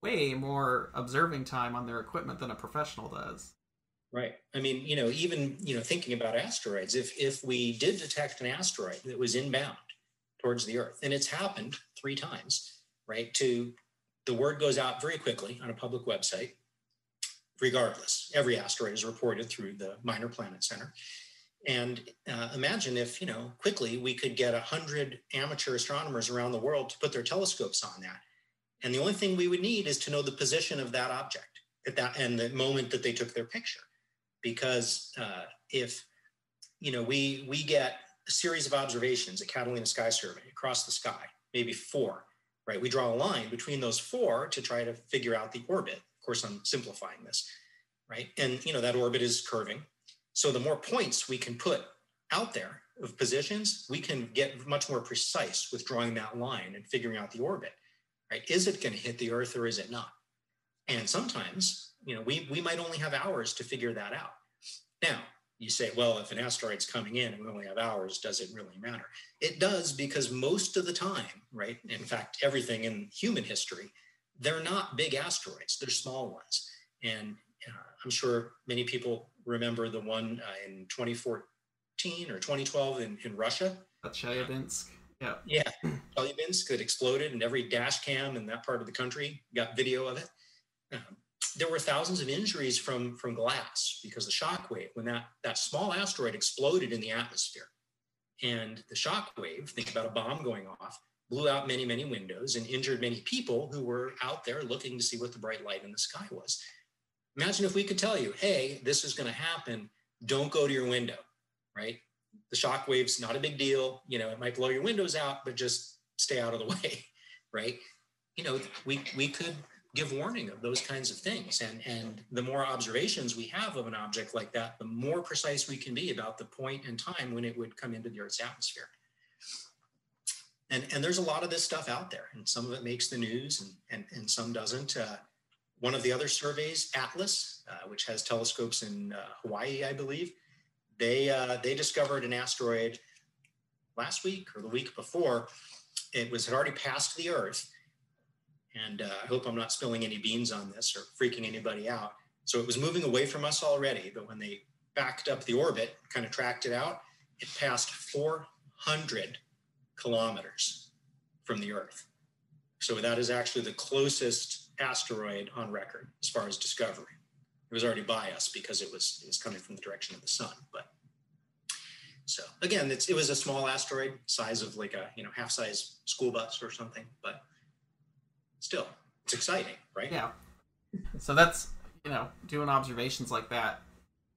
A: way more observing time on their equipment than a professional does.
B: Right. I mean, you know, even, you know, thinking about asteroids, if if we did detect an asteroid that was inbound towards the earth, and it's happened 3 times, right? To the word goes out very quickly on a public website regardless. Every asteroid is reported through the Minor Planet Center. And uh, imagine if, you know, quickly we could get 100 amateur astronomers around the world to put their telescopes on that. And the only thing we would need is to know the position of that object at that and the moment that they took their picture. Because uh, if, you know, we, we get a series of observations at Catalina Sky Survey across the sky, maybe four, right? We draw a line between those four to try to figure out the orbit of course, I'm simplifying this, right? And you know that orbit is curving. So the more points we can put out there of positions, we can get much more precise with drawing that line and figuring out the orbit, right? Is it going to hit the Earth or is it not? And sometimes, you know, we, we might only have hours to figure that out. Now, you say, well, if an asteroid's coming in and we only have hours, does it really matter? It does because most of the time, right? In fact, everything in human history, they're not big asteroids, they're small ones. And uh, I'm sure many people remember the one uh, in 2014 or 2012 in, in Russia.
A: Chelyabinsk. Yeah.
B: Yeah. Chelyabinsk that exploded, and every dash cam in that part of the country got video of it. Um, there were thousands of injuries from from glass because the shock wave when that that small asteroid exploded in the atmosphere and the shock wave think about a bomb going off blew out many many windows and injured many people who were out there looking to see what the bright light in the sky was. Imagine if we could tell you hey this is going to happen. Don't go to your window right? The shock wave's not a big deal. You know it might blow your windows out but just stay out of the [laughs] way right? You know we we could give warning of those kinds of things. And, and the more observations we have of an object like that, the more precise we can be about the and time when it would come into the Earth's atmosphere. And, and there's a lot of this stuff out there, and some of it makes the news and, and, and some doesn't. Uh, one of the other surveys, Atlas, uh, which has telescopes in uh, Hawaii, I believe, they, uh, they discovered an asteroid last week or the week before. It was had already passed the Earth, and uh, I hope I'm not spilling any beans on this or freaking anybody out. So it was moving away from us already, but when they backed up the orbit, kind of tracked it out, it passed 400 kilometers from the Earth. So that is actually the closest asteroid on record as far as discovery. It was already by us because it was it was coming from the direction of the sun. But so again, it was a small asteroid, size of like a you know half size school bus or something, but still, it's exciting, right?
A: Yeah. So that's you know doing observations like that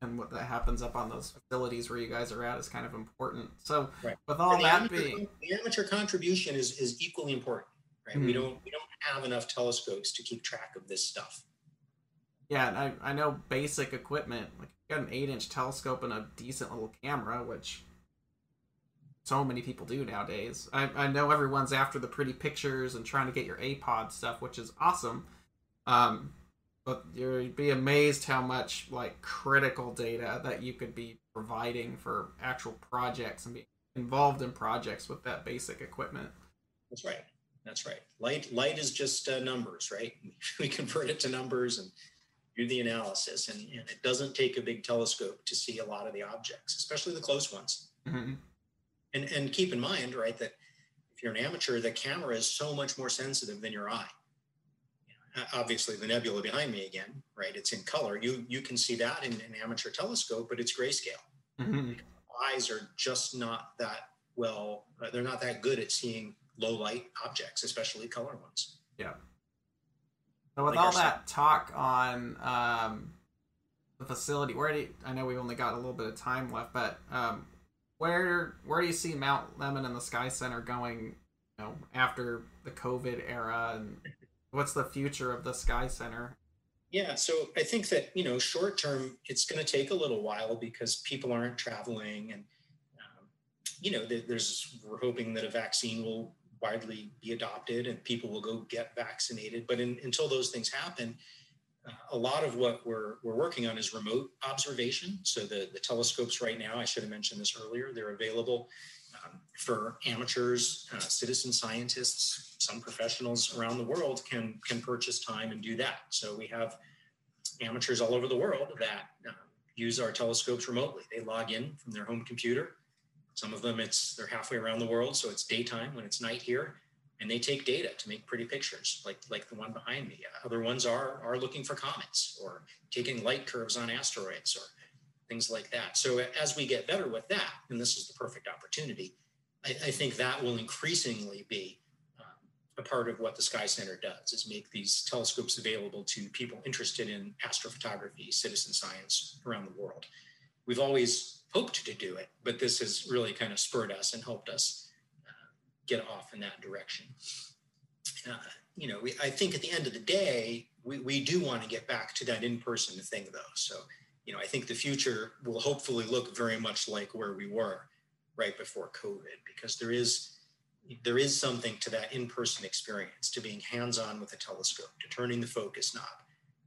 A: and what that happens up on those facilities where you guys are at is kind of important. So right. with all that
B: amateur,
A: being,
B: the amateur contribution is is equally important, right? Mm-hmm. We don't we don't have enough telescopes to keep track of this stuff.
A: Yeah, and I, I know basic equipment like you got an eight inch telescope and a decent little camera, which so many people do nowadays. I, I know everyone's after the pretty pictures and trying to get your APOD stuff, which is awesome. Um, but you'd be amazed how much like critical data that you could be providing for actual projects and be involved in projects with that basic equipment.
B: That's right. That's right. Light light is just uh, numbers, right? [laughs] We convert it to numbers and do the analysis, and, and, it doesn't take a big telescope to see a lot of the objects, especially the close ones. Mm-hmm. And, and keep in mind, right, that if you're an amateur, the camera is so much more sensitive than your eye. obviously, the nebula behind me again, right? It's in color. You you can see that in an amateur telescope, but it's grayscale. Mm-hmm. Eyes are just not that well. Uh, they're not that good at seeing low light objects, especially color ones.
A: Yeah. So with like all that talk on um, the facility, where do you, I know we've only got a little bit of time left, but um, where where do you see Mount Lemmon and the Sky Center going? You know, after the COVID era, and what's the future of the Sky Center?
B: Yeah, so I think that you know, short term, it's going to take a little while because people aren't traveling, and um, you know, there's we're hoping that a vaccine will widely be adopted and people will go get vaccinated. But in, until those things happen, a lot of what we're, we're working on is remote observation. So the, the telescopes right now, I should have mentioned this earlier, they're available um, for amateurs, uh, citizen scientists, some professionals around the world can, can purchase time and do that. So we have amateurs all over the world that uh, use our telescopes remotely. They log in from their home computer. Some of them, it's they're halfway around the world, so it's daytime when it's night here and they take data to make pretty pictures like like the one behind me. Other ones are are looking for comets or taking light curves on asteroids or things like that. So as we get better with that and this is the perfect opportunity i, I think that will increasingly be um, a part of what the sky center does is make these telescopes available to people interested in astrophotography citizen science around the world. We've always hoped to do it but this has really kind of spurred us and helped us get off in that direction. Uh, you know, we, I think at the end of the day, we, we do want to get back to that in-person thing though. So, you know, I think the future will hopefully look very much like where we were right before COVID, because there is there is something to that in-person experience, to being hands-on with a telescope, to turning the focus knob,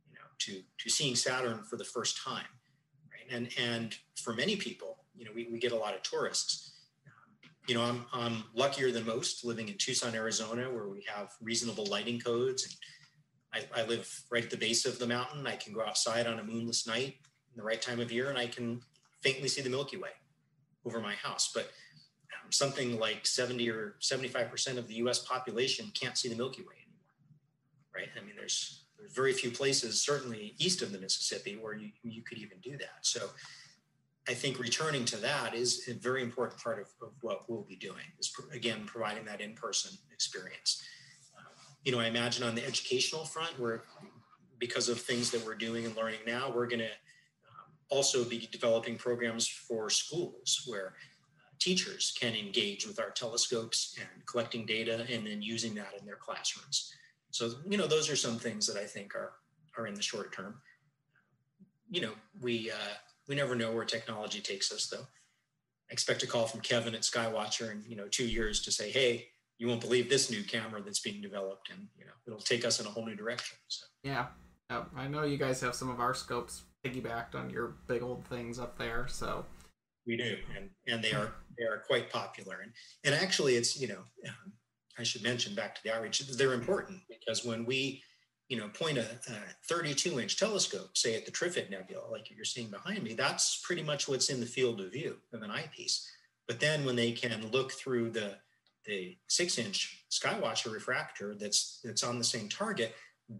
B: you know, to to seeing Saturn for the first time, right? And and for many people, you know, we, we get a lot of tourists. You know, I'm I'm luckier than most living in Tucson, Arizona, where we have reasonable lighting codes. And I, I live right at the base of the mountain. I can go outside on a moonless night in the right time of year, and I can faintly see the Milky Way over my house. But um, something like 70 or 75% of the US population can't see the Milky Way anymore, right? I mean, there's, there's very few places, certainly east of the Mississippi, where you, you could even do that. So I think returning to that is a very important part of, of what we'll be doing, is again, providing that in person experience. Uh, you know, I imagine on the educational front, we're because of things that we're doing and learning now, we're going to um, also be developing programs for schools where teachers can engage with our telescopes and collecting data and then using that in their classrooms. So, you know, those are some things that I think are, are in the short term. You know, we, uh, we never know where technology takes us though. I expect a call from Kevin at Skywatcher in, you know, two years to say, hey, you won't believe this new camera that's being developed and, you know, it'll take us in a whole new direction. So.
A: Yeah. I know you guys have some of our scopes piggybacked on your big old things up there. So
B: we do, and and they are they are quite popular. And and actually, it's you know, I should mention back to the outreach. They're important because when we you know point a, a 32 inch telescope, say at the Trifid Nebula, like you're seeing behind me, that's pretty much what's in the field of view of an eyepiece. But then when they can look through the the six inch Skywatcher refractor that's that's on the same target,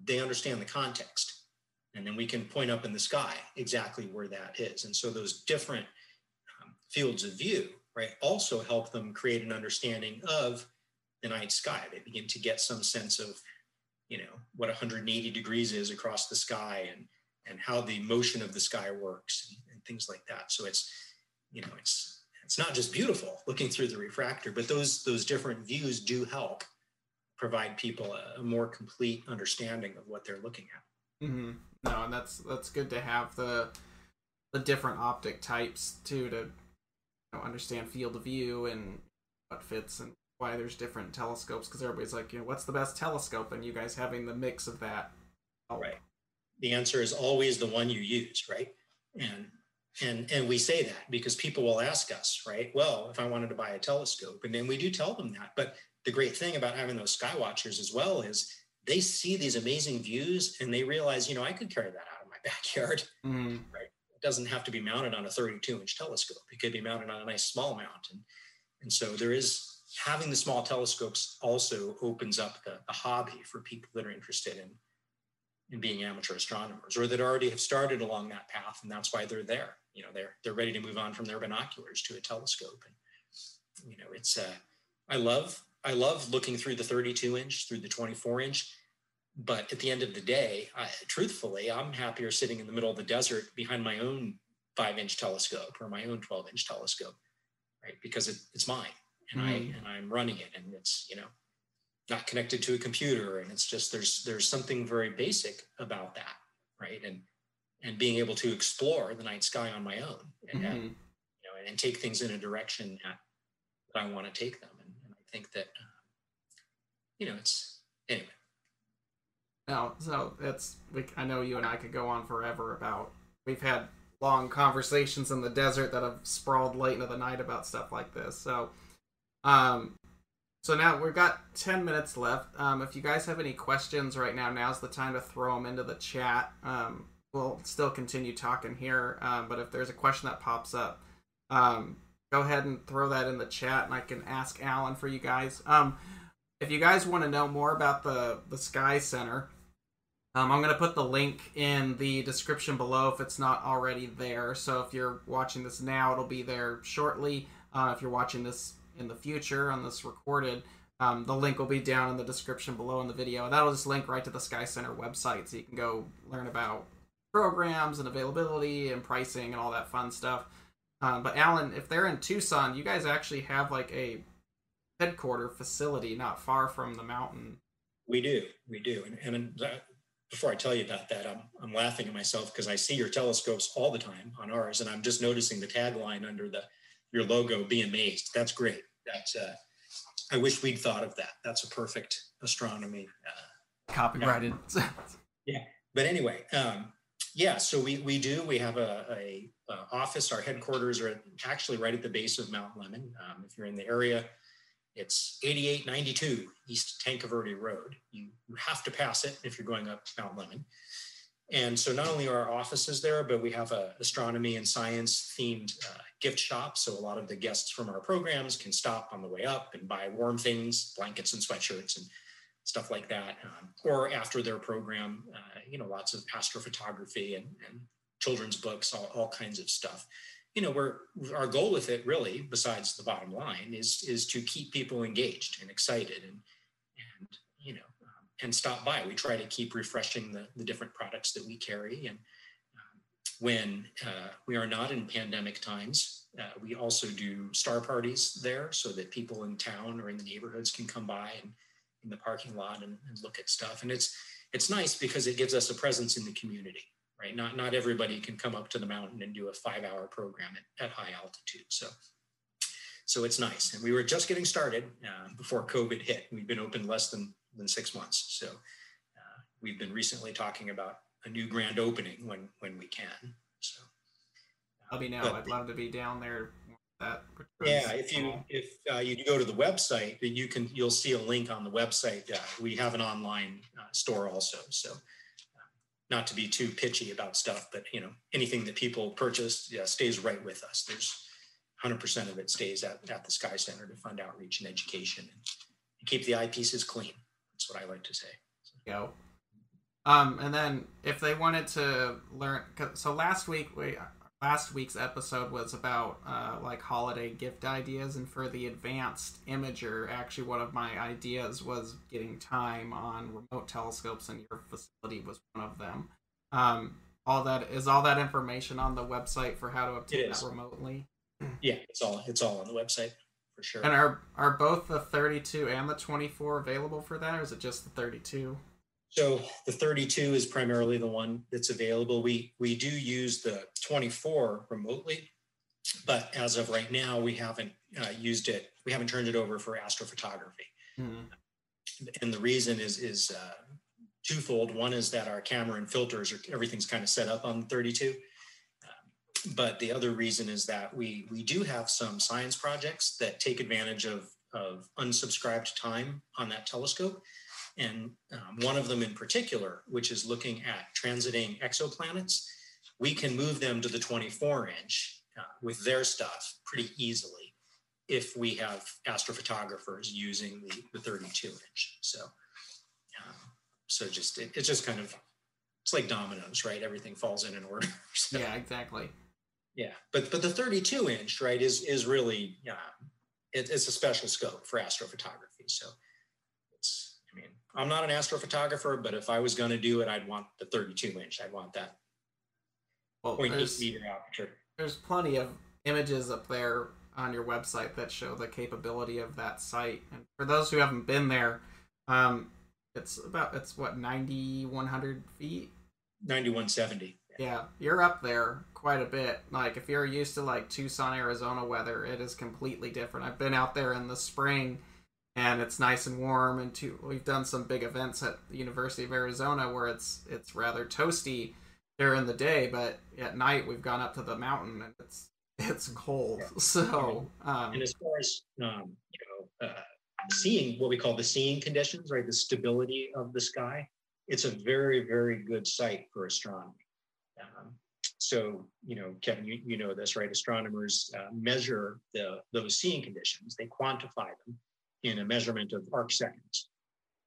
B: they understand the context and then we can point up in the sky exactly where that is. And so those different um, fields of view, right, also help them create an understanding of the night sky. They begin to get some sense of, you know, what 180 degrees is across the sky and and how the motion of the sky works and, and things like that. So it's, you know, it's it's not just beautiful looking through the refractor, but those those different views do help provide people a, a more complete understanding of what they're looking at.
A: Mm-hmm. No, and that's that's good to have the the different optic types too to know, understand field of view and what fits and why there's different telescopes because everybody's like, you know, what's the best telescope? And you guys having the mix of that.
B: Oh. Right. The answer is always the one you use, right? And and and we say that because people will ask us, right? Well, if I wanted to buy a telescope, and then we do tell them that. But the great thing about having those Skywatchers as well is they see these amazing views and they realize, you know, I could carry that out of my [laughs] backyard, mm. right? it doesn't have to be mounted on a 32 inch telescope. It could be mounted on a nice small mount. And, and so there is having the small telescopes also opens up the, the hobby for people that are interested in, in being amateur astronomers or that already have started along that path. And that's why they're there. You know, they're, they're ready to move on from their binoculars to a telescope. And, you know, it's, uh, I love, I love looking through the 32 inch, through the 24 inch but at the end of the day, I, truthfully, I'm happier sitting in the middle of the desert behind my own five inch telescope or my own 12 inch telescope, right? Because it, it's mine and mm. I and I'm running it and it's, you know, not connected to a computer. And it's just there's there's something very basic about that, right? And and being able to explore the night sky on my own and, mm-hmm. you know and take things in a direction that, that I want to take them. And, and I think that uh, you know it's anyway
A: no, so it's I know you and I could go on forever about. We've had long conversations in the desert that have sprawled late into the night about stuff like this. So, um, so now we've got ten minutes left. Um, if you guys have any questions right now, now's the time to throw them into the chat. Um, we'll still continue talking here, um, but if there's a question that pops up, um, go ahead and throw that in the chat, and I can ask Alan for you guys. Um, if you guys want to know more about the the Sky Center, um, I'm going to put the link in the description below if it's not already there. So if you're watching this now, it'll be there shortly. Uh, if you're watching this in the future on this recorded, um, the link will be down in the description below in the video. And that'll just link right to the Sky Center website so you can go learn about programs and availability and pricing and all that fun stuff. Um, but Alan, if they're in Tucson, you guys actually have like a headquarter facility not far from the mountain.
B: We do, we do, and, and that, before I tell you about that, I'm, I'm laughing at myself because I see your telescopes all the time on ours, and I'm just noticing the tagline under the your logo. Be amazed. That's great. That's uh, I wish we'd thought of that. That's a perfect astronomy. Uh,
A: Copyrighted.
B: yeah, but anyway, um, yeah, so we, we do. We have a, a, a, office. Our headquarters are actually right at the base of Mount Lemmon. Um, if you're in the area, it's 8892 East Tanque Verde Road. You, you have to pass it if you're going up Mount Lemmon. And so not only are our offices there, but we have a astronomy and science themed uh, gift shop. So a lot of the guests from our programs can stop on the way up and buy warm things, blankets and sweatshirts and stuff like that. Um, or after their program, uh, you know, lots of astrophotography and, and children's books, all, all kinds of stuff. You know, we're, our goal with it really, besides the bottom line, is, is to keep people engaged and excited and, and you know, um, and stop by. We try to keep refreshing the, the different products that we carry. And when uh, we are not in pandemic times, uh, we also do star parties there so that people in town or in the neighborhoods can come by and in the parking lot and, and look at stuff. And it's it's nice because it gives us a presence in the community, right? Not not everybody can come up to the mountain and do a five hour program at, at high altitude. So so it's nice. And we were just getting started uh, before COVID hit. We've been open less than than six months. So uh, we've been recently talking about a new grand opening when when we can. So
A: I'll be now. But, I'd love to be down there that
B: yeah if you if uh, you go to the website you can you'll see a link on the website uh, we have an online uh, store also so uh, not to be too pitchy about stuff but you know anything that people purchase yeah, stays right with us there's 100% of it stays at, at the sky center to fund outreach and education and, and keep the eyepieces clean that's what i like to say
A: so. Go. Um, and then if they wanted to learn, so last week we last week's episode was about uh, like holiday gift ideas and for the advanced imager actually one of my ideas was getting time on remote telescopes and your facility was one of them. Um, all that is all that information on the website for how to obtain that remotely?
B: Yeah it's all it's all on the website for sure.
A: And are are both the 32 and the 24 available for that or is it just the 32
B: so the 32 is primarily the one that's available. We we do use the 24 remotely, but as of right now, we haven't uh, used it. We haven't turned it over for astrophotography. Mm-hmm. And the reason is is uh, twofold. One is that our camera and filters are everything's kind of set up on the 32. Um, but the other reason is that we we do have some science projects that take advantage of of unsubscribed time on that telescope and um, one of them in particular, which is looking at transiting exoplanets, we can move them to the 24 inch uh, with their stuff pretty easily if we have astrophotographers using the, the 32 inch. So, um, so just it, it's just kind of it's like dominoes, right? Everything falls in an order. [laughs]
A: so, yeah, exactly.
B: Yeah, but but the 32 inch, right, is is really uh, it, it's a special scope for astrophotography. So I'm not an astrophotographer, but if I was going to do it, I'd want the 32 inch. I'd want that
A: well, 0.8 meter aperture. There's plenty of images up there on your website that show the capability of that site. And for those who haven't been there, um, it's about it's what 9100 feet
B: 9170
A: yeah you're up there quite a bit like if you're used to like tucson arizona weather it is completely different i've been out there in the spring and it's nice and warm. And too, we've done some big events at the University of Arizona where it's it's rather toasty during the day, but at night we've gone up to the mountain and it's it's cold. So,
B: um, and as far as um, you know, uh, seeing what we call the seeing conditions, right, the stability of the sky, it's a very very good site for astronomy. Um, so, you know, Kevin, you, you know this, right? Astronomers uh, measure the those seeing conditions, they quantify them, in a measurement of arc seconds,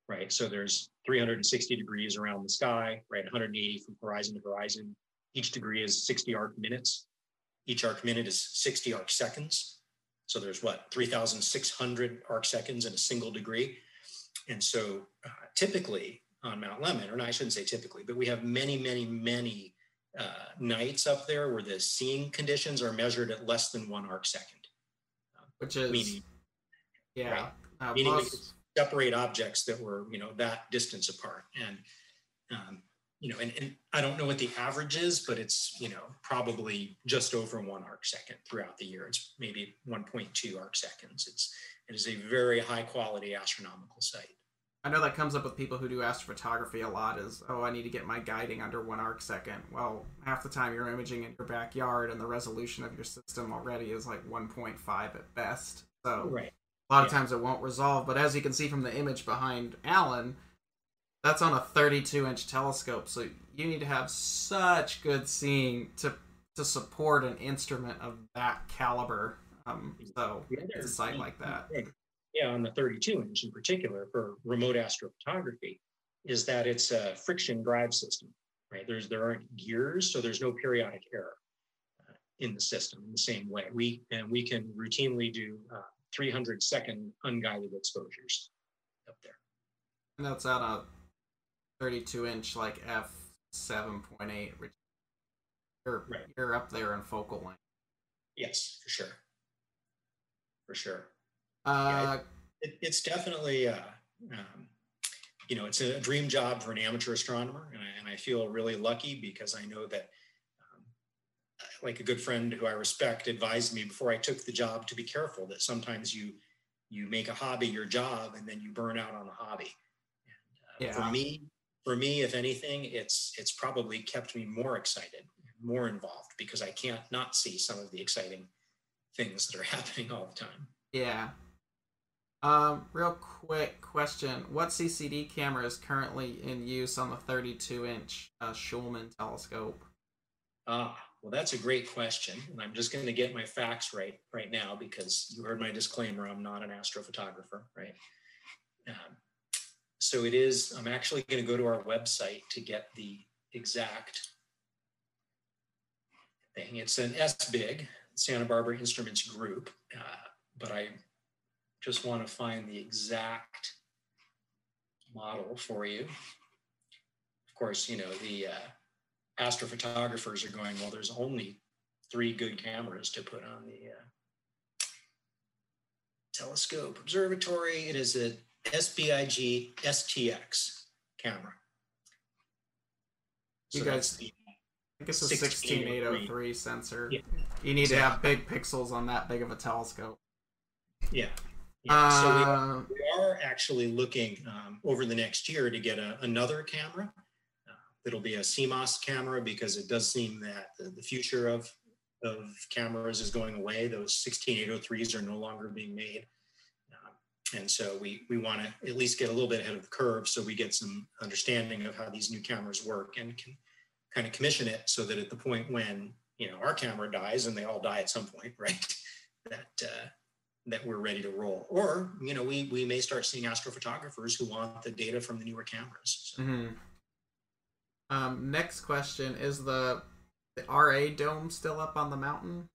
B: right? So there's 360 degrees around the sky, right? 180 from horizon to horizon. Each degree is 60 arc minutes. Each arc minute is 60 arc seconds. So there's what, 3,600 arc seconds in a single degree. And so uh, typically on Mount Lemmon, or I shouldn't say typically, but we have many, many, many uh, nights up there where the seeing conditions are measured at less than one arc second.
A: Which is, meaning, yeah, right?
B: Uh, meaning we could separate objects that were you know that distance apart and um, you know and, and i don't know what the average is but it's you know probably just over one arc second throughout the year it's maybe 1.2 arc seconds it's it is a very high quality astronomical site
A: I know that comes up with people who do astrophotography a lot is, oh, I need to get my guiding under one arc second. Well, half the time you're imaging in your backyard and the resolution of your system already is like 1.5 at best. So
B: Right.
A: A lot of times it won't resolve. But as you can see from the image behind Alan, that's on a 32 inch telescope. So you need to have such good seeing to to support an instrument of that caliber. Um, so
B: other
A: it's a site
B: neat
A: like that.
B: Yeah, on the 32 inch in particular for remote astrophotography, is that it's a friction drive system, right? There's there aren't gears, so there's no periodic error uh, in the system in the same way. We and we can routinely do uh, 300 second unguided exposures up there.
A: And that's on a 32 inch like f 7.8. which You're
B: Right.
A: you're up there in focal length.
B: Yes, for sure, for sure.
A: Uh,
B: it, it's definitely uh, um, you know it's a dream job for an amateur astronomer and I, and I feel really lucky because i know that like a good friend who i respect advised me before i took the job to be careful that sometimes you you make a hobby your job and then you burn out on the hobby and, uh,
A: Yeah.
B: for me for me if anything it's it's probably kept me more excited more involved because i can't not see some of the exciting things that are [laughs] happening all the time
A: yeah. Um, real quick question: What CCD camera is currently in use on the 32 inch uh, Schulman telescope?
B: Ah, well, that's a great question. And I'm just going to get my facts right right now because you heard my disclaimer. I'm not an astrophotographer, right? Um, so it is, I'm actually going to go to our website to get the exact thing. It's an SBIG, Santa Barbara Instruments Group, uh, but I just want to find the exact model for you. Of course, you know, the uh, astrophotographers are going, well, there's only three good cameras to put on the uh, telescope observatory. It is a SBIG STX camera.
A: You
B: that's
A: guys-
B: the-
A: I think it's a
B: 16803.
A: 16803 sensor.
B: Yeah.
A: You need to have big pixels on that big of a telescope.
B: yeah. yeah. so we,
A: Uh,
B: we are actually looking um, over the next year to get a, another camera. It'll be a CMOS camera because it does seem that the, the future of, of cameras is going away. Those 16803s are no longer being made. Um, and so we, we want to at least get a little bit ahead of the curve so we get some understanding of how these new cameras work and can kind of commission it so that at the point when you know our camera dies and they all die at some point, [laughs] right? That uh, that we're ready to roll. Or, you know, we, we may start seeing astrophotographers who want the data from the newer cameras. So,
A: mhm. Um, next question is the the radome still up on the mountain?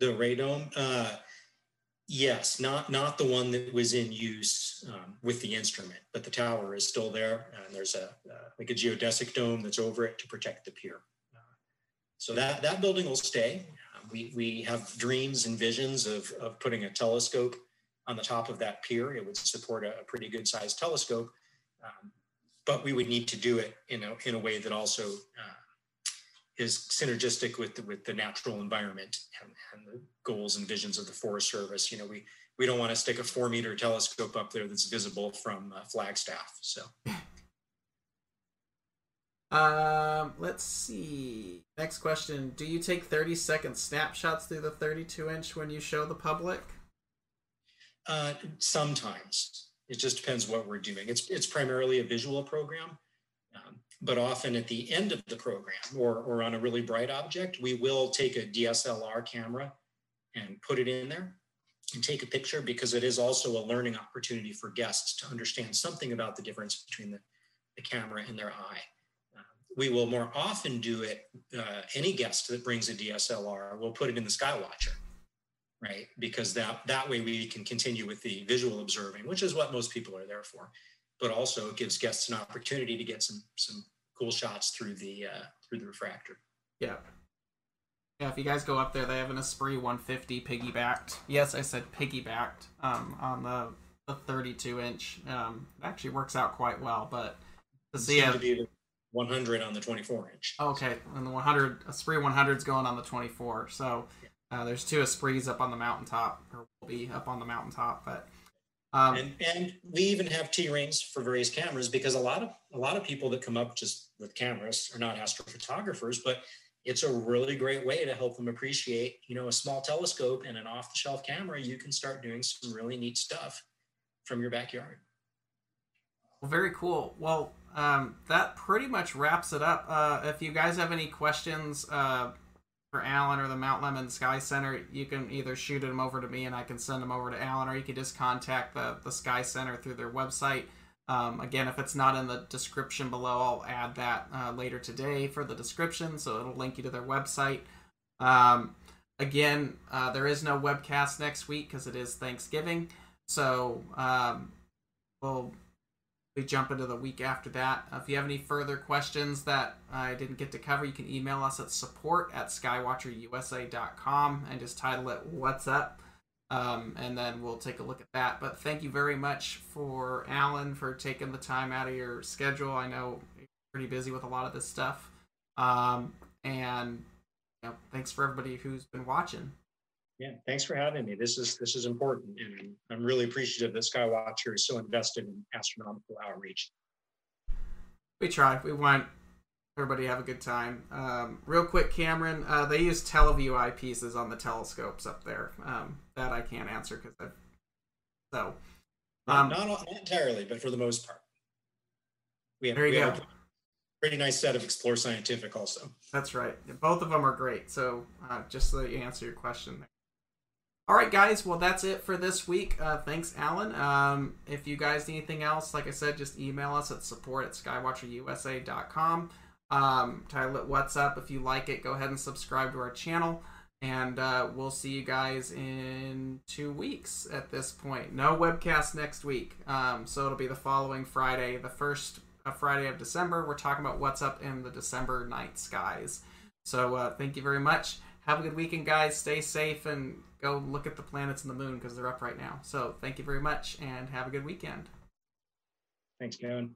B: the radome, uh, yes, not not the one that was in use um, with the instrument, but the tower is still there, and there's a uh, like a geodesic dome that's over it to protect the pier. Uh, so that that building will stay. Uh, we we have dreams and visions of of putting a telescope on the top of that pier. It would support a, a pretty good sized telescope, um, but we would need to do it in a in a way that also uh, is synergistic with the, with the natural environment and, and the goals and visions of the Forest Service. You know, we we don't want to stick a four meter telescope up there that's visible from uh, Flagstaff. So [laughs]
A: Um, let's see. Next question. Do you take 30 second snapshots through the 32 inch when you show the public?
B: uh, sometimes it just depends what we're doing. It's it's primarily a visual program. Um, but often at the end of the program or, or on a really bright object, we will take a DSLR camera and put it in there and take a picture because it is also a learning opportunity for guests to understand something about the difference between the, the camera and their eye. Uh, we will more often do it, uh, any guest that brings a DSLR will put it in the Skywatcher, right? Because that, that way we can continue with the visual observing, which is what most people are there for but also it gives guests an opportunity to get some some cool shots through the uh, through the refractor.
A: Yeah. Yeah, if you guys go up there, they have an Esprit 150 piggybacked. Yes, I said piggybacked um, on the, the 32 inch. Um, it actually works out quite well, but to see
B: Seemed
A: it.
B: to the 100 on the 24 inch.
A: Okay, and the 100 Esprit 100 is going on the 24. So uh, there's two Esprits up on the mountaintop, or will be up on the mountaintop. But
B: Um, and, and we even have T rings for various cameras because a lot of a lot of people that come up just with cameras are not astrophotographers, but it's a really great way to help them appreciate, you know, a small telescope and an off-the-shelf camera. You can start doing some really neat stuff from your backyard.
A: Well, very cool. Well, um, that pretty much wraps it up. Uh, if you guys have any questions uh, for Alan or the Mount Lemmon Sky Center, you can either shoot them over to me and I can send them over to Alan, or you can just contact the, the Sky Center through their website. Um, again, if it's not in the description below, I'll add that uh, later today for the description, so it'll link you to their website. Um, again, uh, there is no webcast next week because it is Thanksgiving, so um, we'll we jump into the week after that. Uh, if you have any further questions that I didn't get to cover, you can email us at support at skywatcherusa.com and just title it What's Up. Um, and then we'll take a look at that. But thank you very much for Alan for taking the time out of your schedule. I know you're pretty busy with a lot of this stuff. Um, and you know, thanks for everybody who's been watching.
B: Yeah, thanks for having me. This is this is important, and I'm really appreciative that Skywatcher is so invested in astronomical outreach.
A: We try. We want everybody have a good time. Um, real quick, Cameron, uh, they use Tele Vue eyepieces on the telescopes up there. Um, that I can't answer because I. So.
B: Um, not, not, entirely, but for the most part. We have, there you we go. Have a pretty nice set of Explore Scientific also.
A: That's right. Both of them are great. So uh, just so you answer your question there. All right, guys. Well, that's it for this week. Uh, thanks, Alan. Um, if you guys need anything else, like I said, just email us at support at skywatcherusa.com. Um, title it What's Up. If you like it, go ahead and subscribe to our channel. And uh, we'll see you guys in two weeks at this point. No webcast next week. Um, so it'll be the following Friday, the first uh, Friday of December. We're talking about what's up in the December night skies. So uh, thank you very much. Have a good weekend, guys. Stay safe and go look at the planets and the moon because they're up right now. So thank you very much and have a good weekend.
B: Thanks, Kevin.